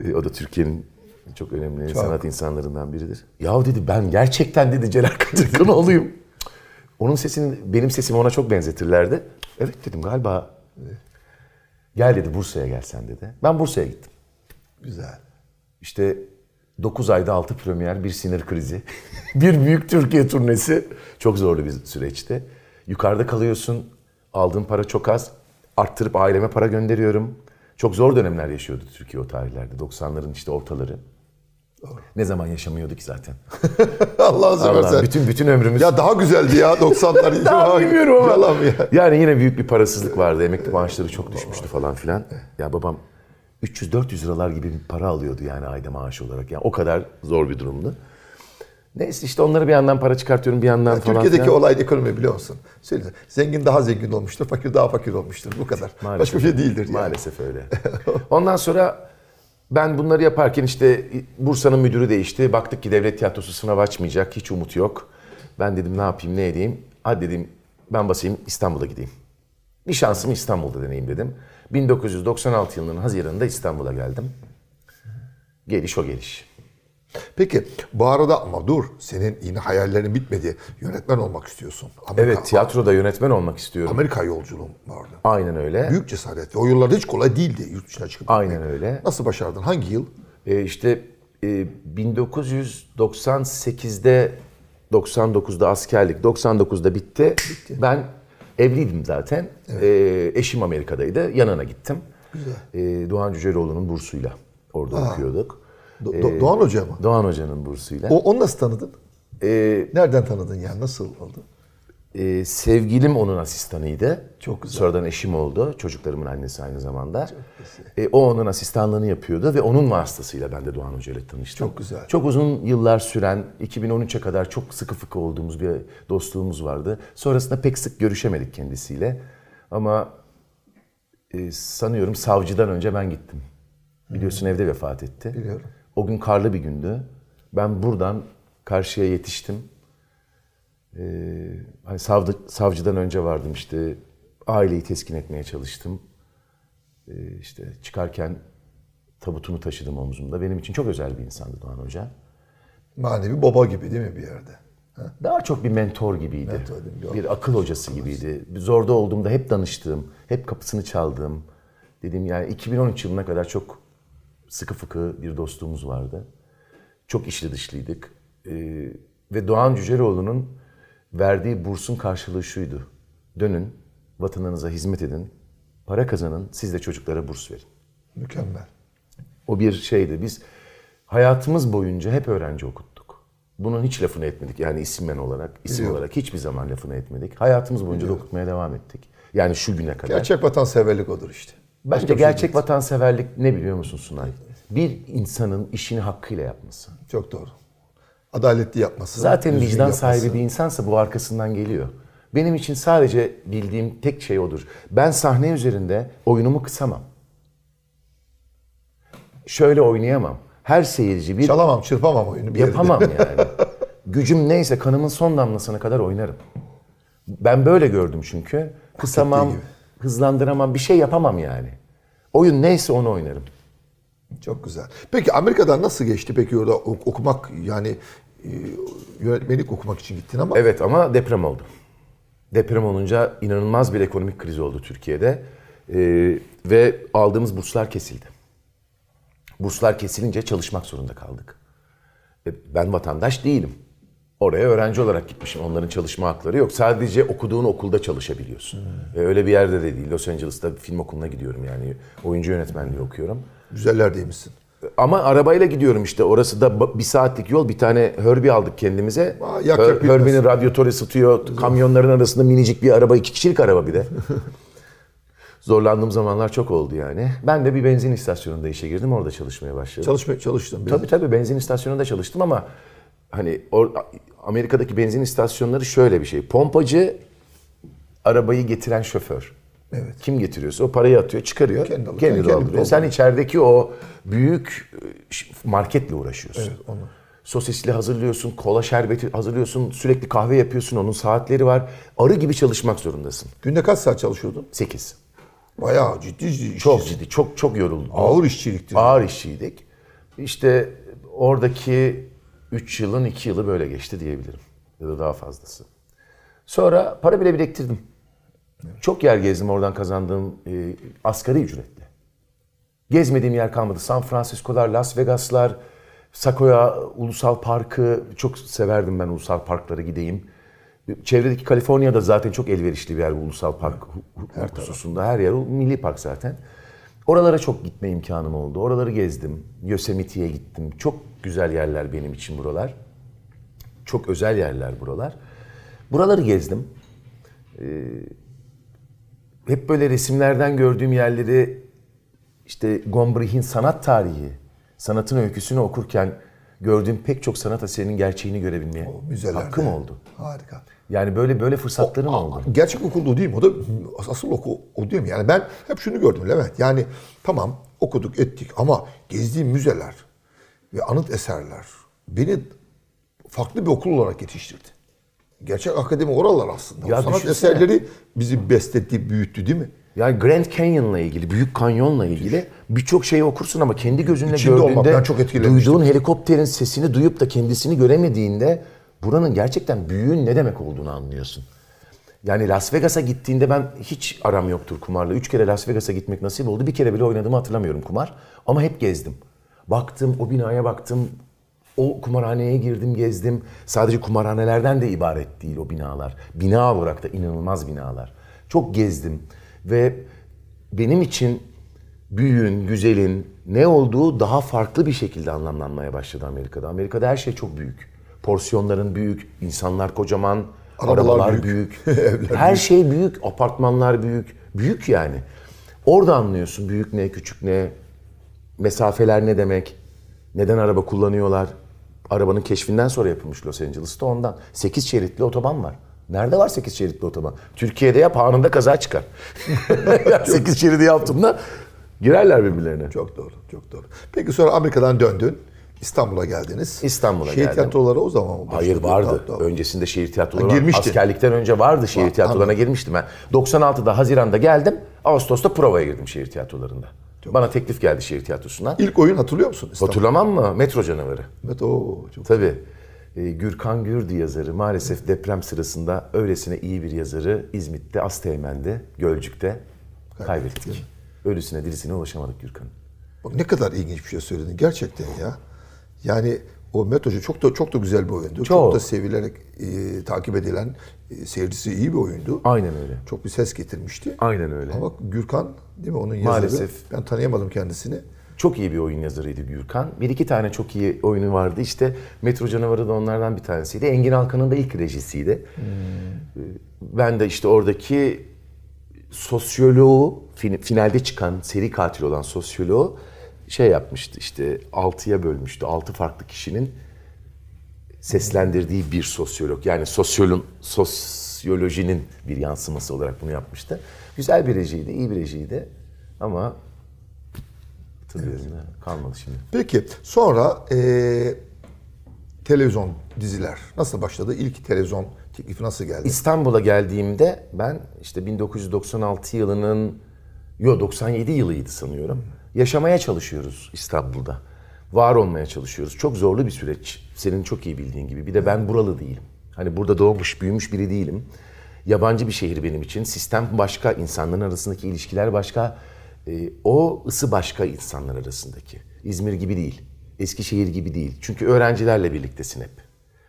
E, o da Türkiye'nin çok önemli sanat insanlarından biridir. Ya dedi ben gerçekten dedi Celal Kadri Kınoğlu'yum. Onun sesini, benim sesimi ona çok benzetirlerdi. Evet dedim galiba. Gel dedi Bursa'ya gelsen dedi. Ben Bursa'ya gittim. Güzel. İşte 9 ayda 6 premier, bir sinir krizi, bir büyük Türkiye turnesi. Çok zorlu bir süreçti. Yukarıda kalıyorsun, aldığın para çok az. Arttırıp aileme para gönderiyorum. Çok zor dönemler yaşıyordu Türkiye o tarihlerde. 90'ların işte ortaları. Ne zaman yaşamıyordu ki zaten. Allah, seversen. bütün bütün ömrümüz. Ya daha güzeldi ya 90'lar. Daha bilmiyorum ama. Yalan ya. Yani yine büyük bir parasızlık vardı. Emekli maaşları çok düşmüştü falan filan. Ya babam 300-400 liralar gibi bir para alıyordu yani ayda maaş olarak. Yani o kadar zor bir durumdu. Neyse işte onları bir yandan para çıkartıyorum bir yandan falan Türkiye'deki filan. olay ekonomi biliyor musun? Söyle. Zengin daha zengin olmuştur, fakir daha fakir olmuştur. Bu kadar. Başka bir şey değildir. Yani. Maalesef öyle. Ondan sonra ben bunları yaparken işte Bursa'nın müdürü değişti. Baktık ki devlet tiyatrosu sınav açmayacak. Hiç umut yok. Ben dedim ne yapayım ne edeyim. Hadi dedim ben basayım İstanbul'a gideyim. Bir şansımı İstanbul'da deneyeyim dedim. 1996 yılının Haziran'ında İstanbul'a geldim. Geliş o geliş. Peki bu arada ama dur senin yine hayallerin bitmedi. Yönetmen olmak istiyorsun. Amerika, Evet tiyatroda yönetmen olmak istiyorum. Amerika yolculuğum vardı. Aynen öyle. Büyük cesaret. O yıllarda hiç kolay değildi yurt dışına çıkıp. Aynen öyle. Nasıl başardın? Hangi yıl? Ee, işte e, 1998'de 99'da askerlik 99'da bitti. Ben evliydim zaten. Ee, eşim Amerika'daydı. Yanına gittim. Ee, Doğan Cüceloğlu'nun bursuyla orada okuyorduk. Do- Do- Doğan Hoca mı? Doğan Hoca'nın bursuyla. O, onu nasıl tanıdın? Ee, Nereden tanıdın yani? Nasıl oldu? e, sevgilim onun asistanıydı. Çok güzel. Sonradan eşim oldu. Çocuklarımın annesi aynı zamanda. E, o onun asistanlığını yapıyordu ve onun vasıtasıyla ben de Doğan Hoca ile tanıştım. Çok güzel. Çok uzun yıllar süren, 2013'e kadar çok sıkı fıkı olduğumuz bir dostluğumuz vardı. Sonrasında pek sık görüşemedik kendisiyle. Ama e, sanıyorum savcıdan önce ben gittim. Biliyorsun evde vefat etti. Biliyorum. O gün karlı bir gündü. Ben buradan karşıya yetiştim. Ee, hani savcı, savcıdan önce vardım işte. Aileyi teskin etmeye çalıştım. Ee, işte çıkarken tabutunu taşıdım omzumda. Benim için çok özel bir insandı Doğan Hoca. Manevi baba gibi değil mi bir yerde? Daha çok bir mentor gibiydi. Mentor değil bir akıl hocası gibiydi. Zorda olduğumda hep danıştığım, hep kapısını çaldığım. Dediğim yani 2013 yılına kadar çok sıkı fıkı bir dostluğumuz vardı. Çok içli dışlıydık. Ee, ve Doğan Cüceloğlu'nun verdiği bursun karşılığı şuydu. Dönün, vatanınıza hizmet edin, para kazanın, siz de çocuklara burs verin. Mükemmel. O bir şeydi. Biz hayatımız boyunca hep öğrenci okuttuk. Bunun hiç lafını etmedik. Yani isimmen olarak, isim Biliyorum. olarak hiçbir zaman lafını etmedik. Hayatımız boyunca da okutmaya devam ettik. Yani şu güne kadar. Gerçek vatanseverlik odur işte. Bence Başka bir şey gerçek vatanseverlik ne biliyor musun Sunay? Bir insanın işini hakkıyla yapması. Çok doğru. Adaletli yapması. Zaten vicdan yapması. sahibi bir insansa bu arkasından geliyor. Benim için sadece bildiğim tek şey odur. Ben sahne üzerinde oyunumu kısamam. Şöyle oynayamam. Her seyirci bir Çalamam, çırpamam oyunu bir Yapamam yerde. yani. Gücüm neyse kanımın son damlasına kadar oynarım. Ben böyle gördüm çünkü. Kısamam. Hızlandıramam, bir şey yapamam yani. Oyun neyse onu oynarım. Çok güzel. Peki Amerika'dan nasıl geçti peki orada ok- okumak yani e, yönetmenlik okumak için gittin ama Evet ama deprem oldu. Deprem olunca inanılmaz bir ekonomik kriz oldu Türkiye'de. Ee, ve aldığımız burslar kesildi. Burslar kesilince çalışmak zorunda kaldık. E, ben vatandaş değilim. Oraya öğrenci olarak gitmişim. Onların çalışma hakları yok. Sadece okuduğun okulda çalışabiliyorsun. E, öyle bir yerde de değil. Los Angeles'ta film okuluna gidiyorum yani. Oyuncu yönetmenliği okuyorum. güzeller değilmişsin. Ama arabayla gidiyorum işte. Orası da bir saatlik yol. Bir tane Herbie aldık kendimize. Aa, yak Her- yak bitmez. Herbie'nin radyatörü ısıtıyor. Kamyonların arasında minicik bir araba. iki kişilik araba bir de. Zorlandığım zamanlar çok oldu yani. Ben de bir benzin istasyonunda işe girdim. Orada çalışmaya başladım. Çalışmaya çalıştım. biraz. Tabii tabii benzin istasyonunda çalıştım ama hani or- Amerika'daki benzin istasyonları şöyle bir şey. Pompacı arabayı getiren şoför. Evet. Kim getiriyorsa o parayı atıyor, çıkarıyor, Kendi kendi, alıyor, kendi dolduruyor. Sen içerideki o büyük e, marketle uğraşıyorsun. Evet, onu. Sosisli hazırlıyorsun, kola şerbeti hazırlıyorsun, sürekli kahve yapıyorsun, onun saatleri var. Arı gibi çalışmak zorundasın. Günde kaç saat çalışıyordun? 8. Bayağı ciddi ciddi Çok işçisin. ciddi, çok çok yoruldum. Ağır işçiliktir. Ağır işçiydik. İşte oradaki 3 yılın 2 yılı böyle geçti diyebilirim. Ya da daha fazlası. Sonra para bile biriktirdim. Çok yer gezdim oradan kazandığım e, asgari ücretle. Gezmediğim yer kalmadı. San Francisco'lar, Las Vegas'lar, Sequoia Ulusal Parkı. Çok severdim ben ulusal parklara gideyim. Çevredeki Kaliforniya'da zaten çok elverişli bir yer bu ulusal park hu- hususunda. Her yer milli park zaten. Oralara çok gitme imkanım oldu. Oraları gezdim. Yosemite'ye gittim. Çok güzel yerler benim için buralar. Çok özel yerler buralar. Buraları gezdim. Ee, hep böyle resimlerden gördüğüm yerleri işte Gombrich'in sanat tarihi, sanatın öyküsünü okurken gördüğüm pek çok sanat eserinin gerçeğini görebilmeye müzelerde. hakkım oldu. Harika. Yani böyle böyle fırsatlarım oldu. Gerçek okul o değil mi? O da asıl okul o değil mi? Yani ben hep şunu gördüm Levent. Yani tamam okuduk ettik ama gezdiğim müzeler ve anıt eserler beni farklı bir okul olarak yetiştirdi. Gerçek akademi oralar aslında. O Ya sanat düşünsene. eserleri bizi besletti, büyüttü değil mi? Yani Grand Canyon'la ilgili, Büyük Kanyon'la ilgili birçok şeyi okursun ama kendi gözünle İçinde olmak, gördüğünde ben çok duyduğun helikopterin sesini duyup da kendisini göremediğinde buranın gerçekten büyüğün ne demek olduğunu anlıyorsun. Yani Las Vegas'a gittiğinde ben hiç aram yoktur kumarla. Üç kere Las Vegas'a gitmek nasip oldu. Bir kere bile oynadığımı hatırlamıyorum kumar. Ama hep gezdim. Baktım, o binaya baktım. O kumarhaneye girdim, gezdim. Sadece kumarhanelerden de ibaret değil o binalar. Bina olarak da inanılmaz binalar. Çok gezdim. Ve benim için büyüğün, güzelin ne olduğu daha farklı bir şekilde anlamlanmaya başladı Amerika'da. Amerika'da her şey çok büyük. Porsiyonların büyük, insanlar kocaman, Arabalar arabalar büyük, büyük. her şey büyük, apartmanlar büyük. Büyük yani. Orada anlıyorsun büyük ne, küçük ne, mesafeler ne demek, neden araba kullanıyorlar. Arabanın keşfinden sonra yapılmış Los Angeles'ta ondan. 8 şeritli otoban var. Nerede var 8 şeritli otoban? Türkiye'de yap anında kaza çıkar. 8 şeridi yaptığımda girerler birbirlerine. Çok doğru, çok doğru. Peki sonra Amerika'dan döndün. İstanbul'a geldiniz. İstanbul'a Şehir geldim. tiyatroları o zaman mı? Hayır vardı. Tamam. Öncesinde şehir tiyatroları Ha, var. girmiştin. Askerlikten önce vardı şehir Var, tiyatrolarına girmiştim ben. 96'da Haziran'da geldim. Ağustos'ta provaya girdim şehir tiyatrolarında. Bana teklif geldi şehir tiyatrosundan. İlk oyun hatırlıyor musun? İstanbul? Hatırlamam mı? Metro canavarı. Evet, o çok Tabii. Ee, Gürkan Gürdü yazarı maalesef deprem sırasında öylesine iyi bir yazarı İzmit'te, Asteğmen'de, Gölcük'te kaybettik. Ölüsüne dirisine ulaşamadık Gürkan'ın. Bak ne kadar ilginç bir şey söyledin gerçekten ya. Yani o Metocu çok da çok da güzel bir oyundu. Çok, Çok. da sevilerek e, takip edilen, e, seyircisi iyi bir oyundu. Aynen öyle. Çok bir ses getirmişti. Aynen öyle. Ama Gürkan değil mi onun yazarı? Maalesef. Ben tanıyamadım kendisini. Çok iyi bir oyun yazarıydı Gürkan. Bir iki tane çok iyi oyunu vardı. İşte Metro Canavarı da onlardan bir tanesiydi. Engin Alkan'ın da ilk rejisiydi. Ee, Ben de işte oradaki sosyoloğu, fin- finalde çıkan seri katil olan sosyoloğu şey yapmıştı işte altıya bölmüştü. Altı farklı kişinin seslendirdiği bir sosyolog. Yani sosyolun, sosyolojinin bir yansıması olarak bunu yapmıştı. Güzel bir rejiydi, iyi bir rejiydi. Ama hatırlıyorum ya, kalmadı şimdi. Peki sonra e, televizyon diziler nasıl başladı? İlk televizyon teklifi nasıl geldi? İstanbul'a geldiğimde ben işte 1996 yılının, yo 97 yılıydı sanıyorum. Yaşamaya çalışıyoruz İstanbul'da. Var olmaya çalışıyoruz. Çok zorlu bir süreç. Senin çok iyi bildiğin gibi. Bir de ben buralı değilim. Hani burada doğmuş, büyümüş biri değilim. Yabancı bir şehir benim için. Sistem başka, insanların arasındaki ilişkiler başka. Ee, o ısı başka insanlar arasındaki. İzmir gibi değil. Eskişehir gibi değil. Çünkü öğrencilerle birliktesin hep.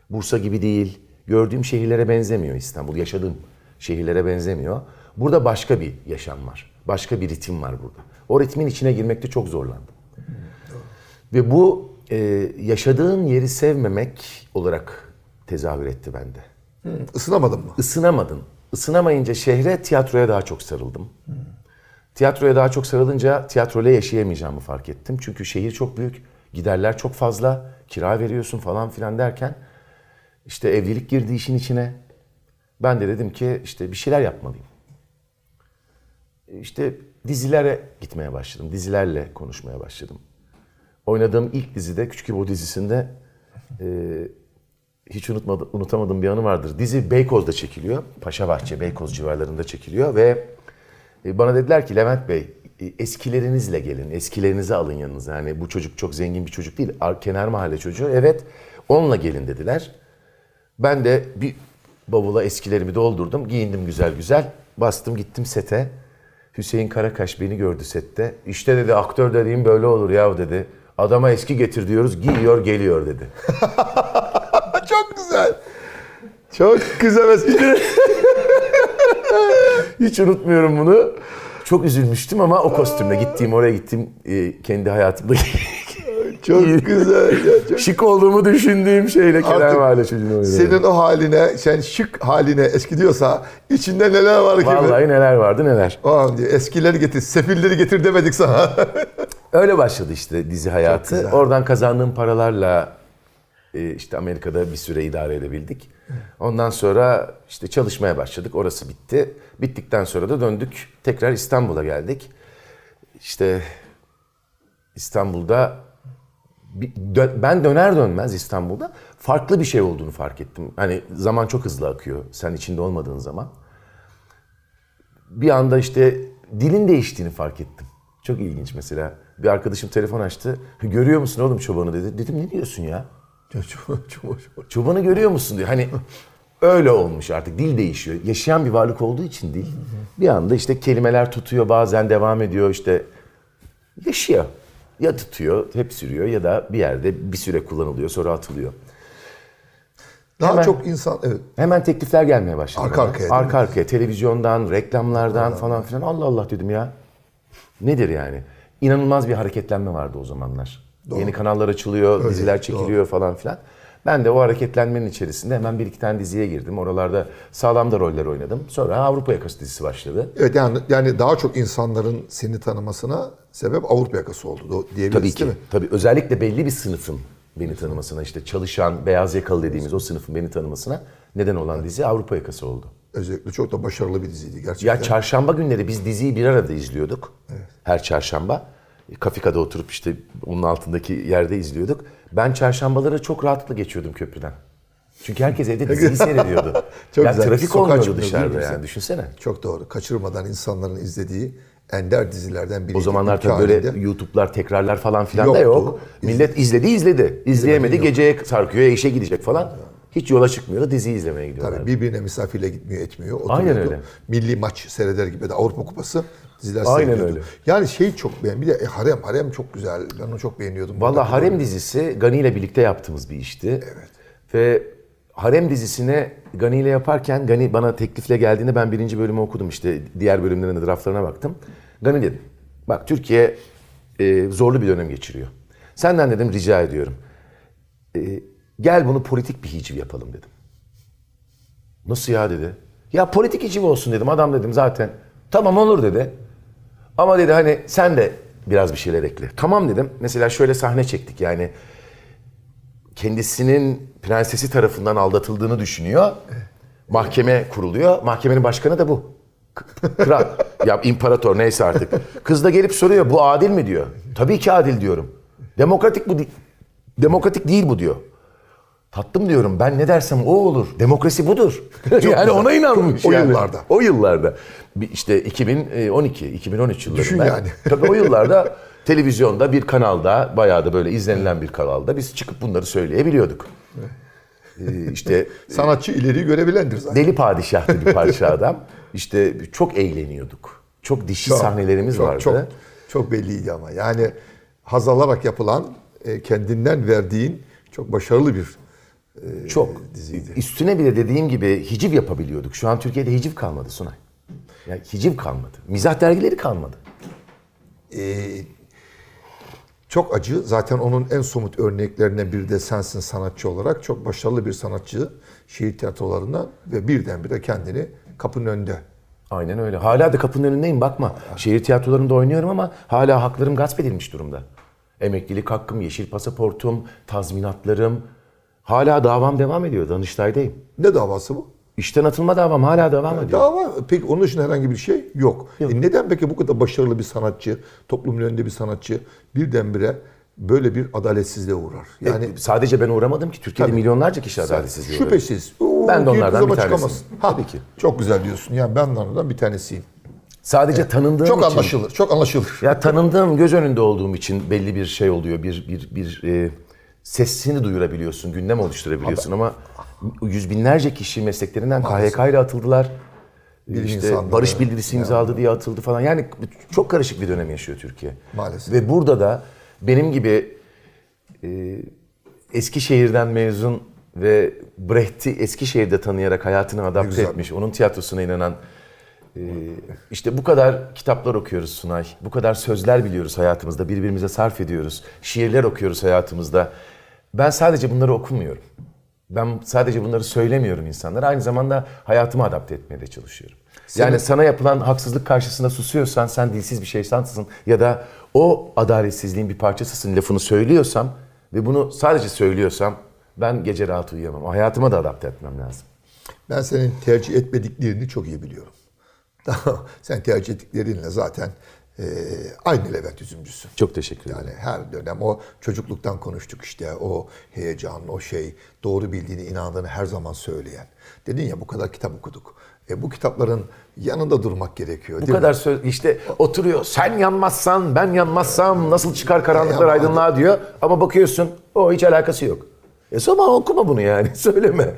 Bursa gibi değil. Gördüğüm şehirlere benzemiyor İstanbul. Yaşadığım şehirlere benzemiyor. Burada başka bir yaşam var. Başka bir ritim var burada. O ritmin içine girmekte çok zorlandım. Ve bu e, yaşadığın yeri sevmemek olarak tezahür etti bende. Isınamadın mı? Isınamadın. Isınamayınca şehre, tiyatroya daha çok sarıldım. Tiyatroya daha çok sarılınca tiyatroyla yaşayamayacağımı fark ettim. Çünkü şehir çok büyük, giderler çok fazla, kira veriyorsun falan filan derken işte evlilik girdi işin içine. Ben de dedim ki işte bir şeyler yapmalıyım. İşte dizilere gitmeye başladım. Dizilerle konuşmaya başladım. Oynadığım ilk dizide, Küçük İbo dizisinde hiç unutmadım, unutamadığım bir anı vardır. Dizi Beykoz'da çekiliyor. Paşabahçe, Beykoz civarlarında çekiliyor ve e, bana dediler ki Levent Bey e, eskilerinizle gelin, eskilerinizi alın yanınıza. Yani bu çocuk çok zengin bir çocuk değil, ar- kenar mahalle çocuğu. Evet, onunla gelin dediler. Ben de bir bavula eskilerimi doldurdum, giyindim güzel güzel. Bastım gittim sete. Hüseyin Karakaş beni gördü sette. İşte dedi aktör dediğim böyle olur ya dedi. Adama eski getir diyoruz, giyiyor geliyor dedi. Çok güzel. Çok güzel espri. Hiç unutmuyorum bunu. Çok üzülmüştüm ama o kostümle gittiğim oraya gittim e, kendi hayatımda Çok güzel. Ya, çok... şık olduğumu düşündüğüm şeyle Artık Mahalle çocuğunu. Senin o haline, sen şık haline eski diyorsa içinde neler var ki? Vallahi neler vardı neler. O an diyor, eskileri getir, sefilleri getir demedik sana. Öyle başladı işte dizi hayatı. Oradan kazandığım paralarla e, işte Amerika'da bir süre idare edebildik. Ondan sonra işte çalışmaya başladık. Orası bitti. Bittikten sonra da döndük. Tekrar İstanbul'a geldik. İşte İstanbul'da ben döner dönmez İstanbul'da farklı bir şey olduğunu fark ettim. Hani zaman çok hızlı akıyor sen içinde olmadığın zaman. Bir anda işte dilin değiştiğini fark ettim. Çok ilginç mesela. Bir arkadaşım telefon açtı. Görüyor musun oğlum çobanı dedi. Dedim ne diyorsun ya? Çobanı görüyor musun diyor. Hani öyle olmuş artık dil değişiyor. Yaşayan bir varlık olduğu için dil. Bir anda işte kelimeler tutuyor bazen devam ediyor işte. Yaşıyor. Ya tutuyor hep sürüyor ya da bir yerde bir süre kullanılıyor sonra atılıyor. Daha Hemen- çok insan, evet. Hemen teklifler gelmeye başladı. Arka bana. arkaya Arka arkaya. Televizyondan, reklamlardan falan filan. Allah Allah dedim ya. Nedir yani? İnanılmaz bir hareketlenme vardı o zamanlar. Yeni kanallar açılıyor, diziler çekiliyor falan filan. Ben de o hareketlenmenin içerisinde hemen bir iki tane diziye girdim. Oralarda sağlam da roller oynadım. Sonra Avrupa Yakası dizisi başladı. Evet yani, yani daha çok insanların seni tanımasına sebep Avrupa yakası oldu diyebiliriz Tabii ki. değil mi? Tabii özellikle belli bir sınıfın beni tanımasına, işte çalışan, beyaz yakalı dediğimiz o sınıfın beni tanımasına neden olan dizi Avrupa Yakası oldu. Özellikle çok da başarılı bir diziydi gerçekten. Ya çarşamba günleri biz diziyi bir arada izliyorduk. Her çarşamba. Kafika'da oturup işte onun altındaki yerde izliyorduk. Ben çarşambaları çok rahatlıkla geçiyordum köprüden. Çünkü herkes evde diziyi seyrediyordu. Çok ya güzel. trafik Sokağa olmuyordu dışarıda yani sen? düşünsene. Çok doğru. Kaçırmadan insanların izlediği ender dizilerden biri. O zamanlar tabii böyle YouTube'lar, tekrarlar falan filan da Yoktu. yok. Millet izledi izledi. İzleyemedi geceye sarkıyor, işe gidecek falan. Hiç yola çıkmıyor da dizi izlemeye gidiyorlar. Tabii birbirine misafirle gitmiyor etmiyor. Aynen oturuyordu. öyle. Milli maç seyreder gibi de Avrupa Kupası diziler Aynen öyle. Yani şey çok beğen. Bir de e, Harem. Harem çok güzel. Ben onu çok beğeniyordum. Valla Harem dizisi Gani ile birlikte yaptığımız bir işti. Evet. Ve Harem dizisini Gani ile yaparken Gani bana teklifle geldiğinde ben birinci bölümü okudum işte diğer bölümlerin de draftlarına baktım. Gani dedim bak Türkiye e, zorlu bir dönem geçiriyor. Senden dedim rica ediyorum. E, gel bunu politik bir hiciv yapalım dedim. Nasıl ya dedi. Ya politik hiciv olsun dedim. Adam dedim zaten tamam olur dedi. Ama dedi hani sen de biraz bir şeyler ekle. Tamam dedim. Mesela şöyle sahne çektik yani. Kendisinin prensesi tarafından aldatıldığını düşünüyor. Mahkeme kuruluyor. Mahkemenin başkanı da bu. Kral. ya imparator neyse artık. Kız da gelip soruyor bu adil mi diyor. Tabii ki adil diyorum. Demokratik bu demokratik değil bu diyor. Tatlım diyorum ben ne dersem o olur. Demokrasi budur. yani güzel. ona inanmış. O yani. yıllarda. O yıllarda. İşte 2012, 2013 yıllarında. Düşün yani. Tabii o yıllarda televizyonda bir kanalda bayağı da böyle izlenilen bir kanalda biz çıkıp bunları söyleyebiliyorduk. Ee, işte Sanatçı ileriyi görebilendir zaten. Deli Padişah'tı bir parça adam. İşte çok eğleniyorduk. Çok dişi sahnelerimiz çok, vardı. Çok, çok belliydi ama. Yani haz alarak yapılan, e, kendinden verdiğin çok başarılı bir Çok. diziydi. Üstüne bir de dediğim gibi hiciv yapabiliyorduk. Şu an Türkiye'de hiciv kalmadı Sunay. Yani hiciv kalmadı. Mizah dergileri kalmadı. Çok acı. Zaten onun en somut örneklerinden biri de sensin sanatçı olarak. Çok başarılı bir sanatçı şehir tiyatrolarından ve birdenbire kendini kapının önünde. Aynen öyle. Hala da kapının önündeyim bakma. Şehir tiyatrolarında oynuyorum ama hala haklarım gasp edilmiş durumda. Emeklilik hakkım, yeşil pasaportum, tazminatlarım. Hala davam devam ediyor. Danıştay'dayım. Ne davası bu? İşten atılma davam hala devam ediyor. Dava. Peki onun dışında herhangi bir şey yok. E neden peki bu kadar başarılı bir sanatçı, toplumun önünde bir sanatçı birdenbire böyle bir adaletsizliğe uğrar. Yani Yani sadece ben uğramadım ki Türkiye'de Tabii. milyonlarca kişi adaletsizliğe uğradı. şüphesiz. O Ben de onlardan bir tanesiyim. Ha, Tabii ki. Çok güzel diyorsun. Yani ben de onlardan bir tanesiyim. Sadece tanındığım Çok için. anlaşılır. Çok anlaşılır. Ya tanındığım, göz önünde olduğum için belli bir şey oluyor. Bir bir bir e, sesini duyurabiliyorsun, gündem oluşturabiliyorsun ama yüz binlerce kişi mesleklerinden KHK ile atıldılar. Bilim işte barış bildirisi imzaladı diye atıldı falan. Yani çok karışık bir dönem yaşıyor Türkiye. Maalesef. Ve burada da benim gibi e, Eskişehir'den mezun ve Brecht'i Eskişehir'de tanıyarak hayatını adapte güzel. etmiş, onun tiyatrosuna inanan e, işte bu kadar kitaplar okuyoruz Sunay. Bu kadar sözler biliyoruz hayatımızda. Birbirimize sarf ediyoruz. Şiirler okuyoruz hayatımızda. Ben sadece bunları okumuyorum. Ben sadece bunları söylemiyorum insanlara. Aynı zamanda hayatımı adapte etmeye de çalışıyorum. Yani sana yapılan haksızlık karşısında susuyorsan sen dilsiz bir şeysansın ya da o adaletsizliğin bir parçasısın lafını söylüyorsam ve bunu sadece söylüyorsam ben gece rahat uyuyamam. Hayatıma da adapte etmem lazım. Ben senin tercih etmediklerini çok iyi biliyorum. Sen tercih ettiklerinle zaten e, aynı Levent üzümcüsün. Çok teşekkür ederim. Yani her dönem o çocukluktan konuştuk işte o heyecan, o şey doğru bildiğini, inandığını her zaman söyleyen. Dedin ya bu kadar kitap okuduk. E, bu kitapların yanında durmak gerekiyor. Bu mi? kadar söz işte oturuyor sen yanmazsan ben yanmazsam nasıl çıkar karanlıklar Ya, aydınlığa diyor ama bakıyorsun o hiç alakası yok. E zaman okuma bunu yani söyleme.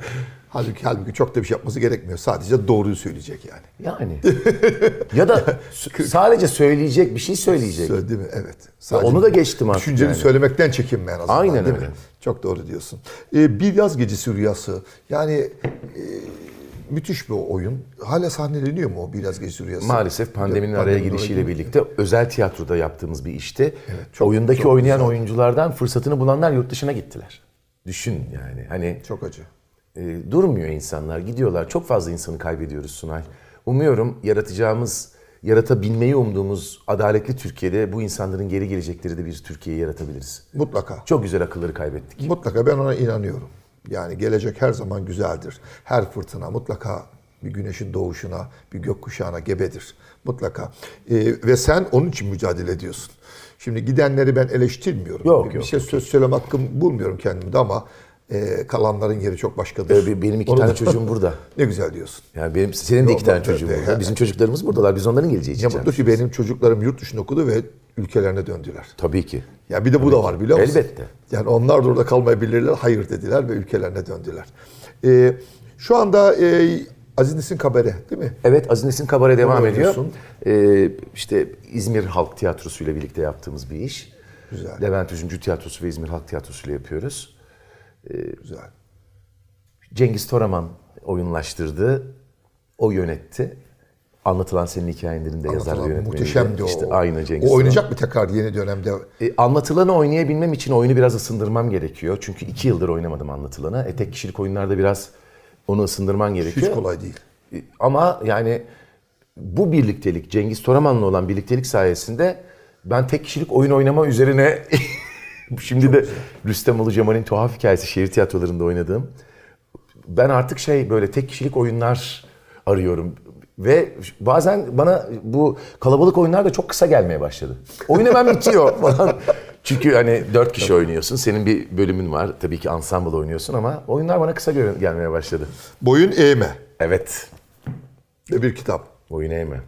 Halbuki, halbuki çok da bir şey yapması gerekmiyor. Sadece doğruyu söyleyecek yani. Yani. ya da sadece söyleyecek bir şey söyleyecek. Söyle değil mi? Evet. onu da geçtim artık Düşünceni yani. söylemekten çekinme en azından. Aynen değil öyle. Mi? Çok doğru diyorsun. Ee, bir yaz gecesi rüyası. Yani e, müthiş bir oyun. Hala sahneleniyor mu o bir yaz gecesi rüyası? Maalesef pandeminin araya Pandeminin girişiyle birlikte özel tiyatroda yaptığımız bir işti. çok- Oyundaki çok oynayan güzel. oyunculardan fırsatını bulanlar yurt dışına gittiler. Düşün yani. Hani Çok acı. E, durmuyor insanlar, gidiyorlar. Çok fazla insanı kaybediyoruz Sunay. Umuyorum yaratacağımız, yaratabilmeyi umduğumuz adaletli Türkiye'de bu insanların geri gelecekleri de bir Türkiye'yi yaratabiliriz. Mutlaka. Çok güzel akılları kaybettik. Mutlaka ben ona inanıyorum. Yani gelecek her zaman güzeldir. Her fırtına mutlaka bir güneşin doğuşuna, bir gökkuşağına gebedir. Mutlaka. Ee, ve sen onun için mücadele ediyorsun. Şimdi gidenleri ben eleştirmiyorum. Yok, bir yok, şey söz söyleme hakkım bulmuyorum kendimde ama e, kalanların yeri çok başkadır. Ee, Benim iki Onu tane da- çocuğum burada. ne güzel diyorsun. Yani benim senin de iki tane çocuğun burada. Bizim çocuklarımız buradalar. Biz onların geleceği için. Ne mutlu ki benim çocuklarım yurt dışında okudu ve ülkelerine döndüler. Tabii ki. Ya bir de bu da var biliyor musun? Elbette. Yani onlar da orada kalmayabilirler. Hayır dediler ve ülkelerine döndüler. Ee, şu anda e, Aziz Nesin Kabare değil mi? Evet Aziz Nesin Kabare devam ediyor. Ee, işte İzmir Halk Tiyatrosu ile birlikte yaptığımız bir iş. Güzel. Levent Üzümcü Tiyatrosu ve İzmir Halk Tiyatrosu ile yapıyoruz. Güzel. Cengiz Toraman oyunlaştırdı. O yönetti. Anlatılan Senin Hikayenlerin de yazar yönetmeni. muhteşemdi o. İşte aynı Cengiz O oynayacak mı tekrar yeni dönemde? E, anlatılanı oynayabilmem için oyunu biraz ısındırmam gerekiyor. Çünkü iki yıldır oynamadım anlatılanı. E, tek kişilik oyunlarda biraz onu ısındırman gerekiyor. Hiç kolay değil. E, Ama yani bu birliktelik, Cengiz Toraman'la olan birliktelik sayesinde ben tek kişilik oyun oynama üzerine şimdi de Rüstem Ulu Cemal'in tuhaf hikayesi şehir tiyatrolarında oynadığım ben artık şey böyle tek kişilik oyunlar arıyorum. Ve bazen bana bu kalabalık oyunlar da çok kısa gelmeye başladı. Oyun hemen bitiyor falan. Çünkü hani dört kişi oynuyorsun. Senin bir bölümün var. Tabii ki ensemble oynuyorsun ama oyunlar bana kısa gel- gelmeye başladı. Boyun eğme Evet. ve bir kitap. Oyun eğme.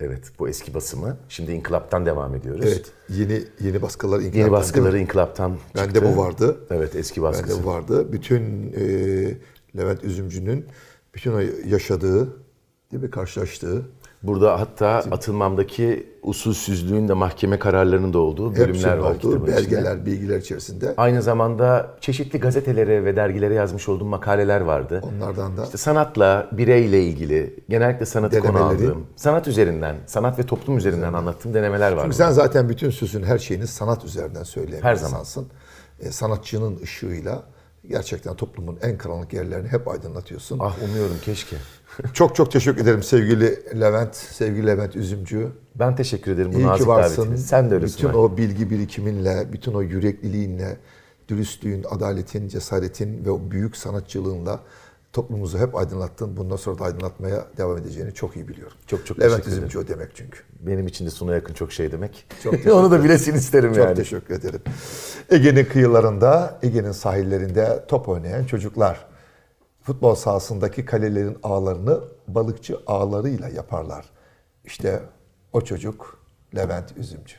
Evet bu eski basımı. Şimdi İnkılap'tan devam ediyoruz. Evet. Yeni yeni baskılar Yeni İnkılap'tan, baskıları değil mi? İnkılap'tan Bende çıktı. bu vardı. Evet eski Bende baskısı. bu vardı. Bütün e, Levent Üzümcü'nün bütün o yaşadığı, değil mi karşılaştığı Burada hatta atılmamdaki usulsüzlüğün de mahkeme kararlarının da olduğu bölümler hepsinin var olduğu kitabın içinde. belgeler, bilgiler içerisinde. Aynı zamanda çeşitli gazetelere ve dergilere yazmış olduğum makaleler vardı. Onlardan da İşte sanatla, bireyle ilgili, genellikle sanatı konu aldığım, sanat üzerinden, sanat ve toplum üzerinden anlattığım denemeler vardı. Sen zaten bütün sözün her şeyini sanat üzerinden söyleyen Her zaman. E, sanatçının ışığıyla gerçekten toplumun en karanlık yerlerini hep aydınlatıyorsun. Ah umuyorum keşke. Çok çok teşekkür ederim sevgili Levent, sevgili Levent Üzümcü. Ben teşekkür ederim bu İyi nazik varsın. Sen de öylesin. Bütün o bilgi birikiminle, bütün o yürekliliğinle, dürüstlüğün, adaletin, cesaretin ve o büyük sanatçılığınla toplumumuzu hep aydınlattın. Bundan sonra da aydınlatmaya devam edeceğini çok iyi biliyorum. Çok çok Levent teşekkür ederim. Üzümcü o demek çünkü. Benim için de Suna yakın çok şey demek. Çok Onu da bilesin isterim Çok yani. teşekkür ederim. Ege'nin kıyılarında, Ege'nin sahillerinde top oynayan çocuklar futbol sahasındaki kalelerin ağlarını balıkçı ağlarıyla yaparlar. İşte o çocuk Levent Üzümcü.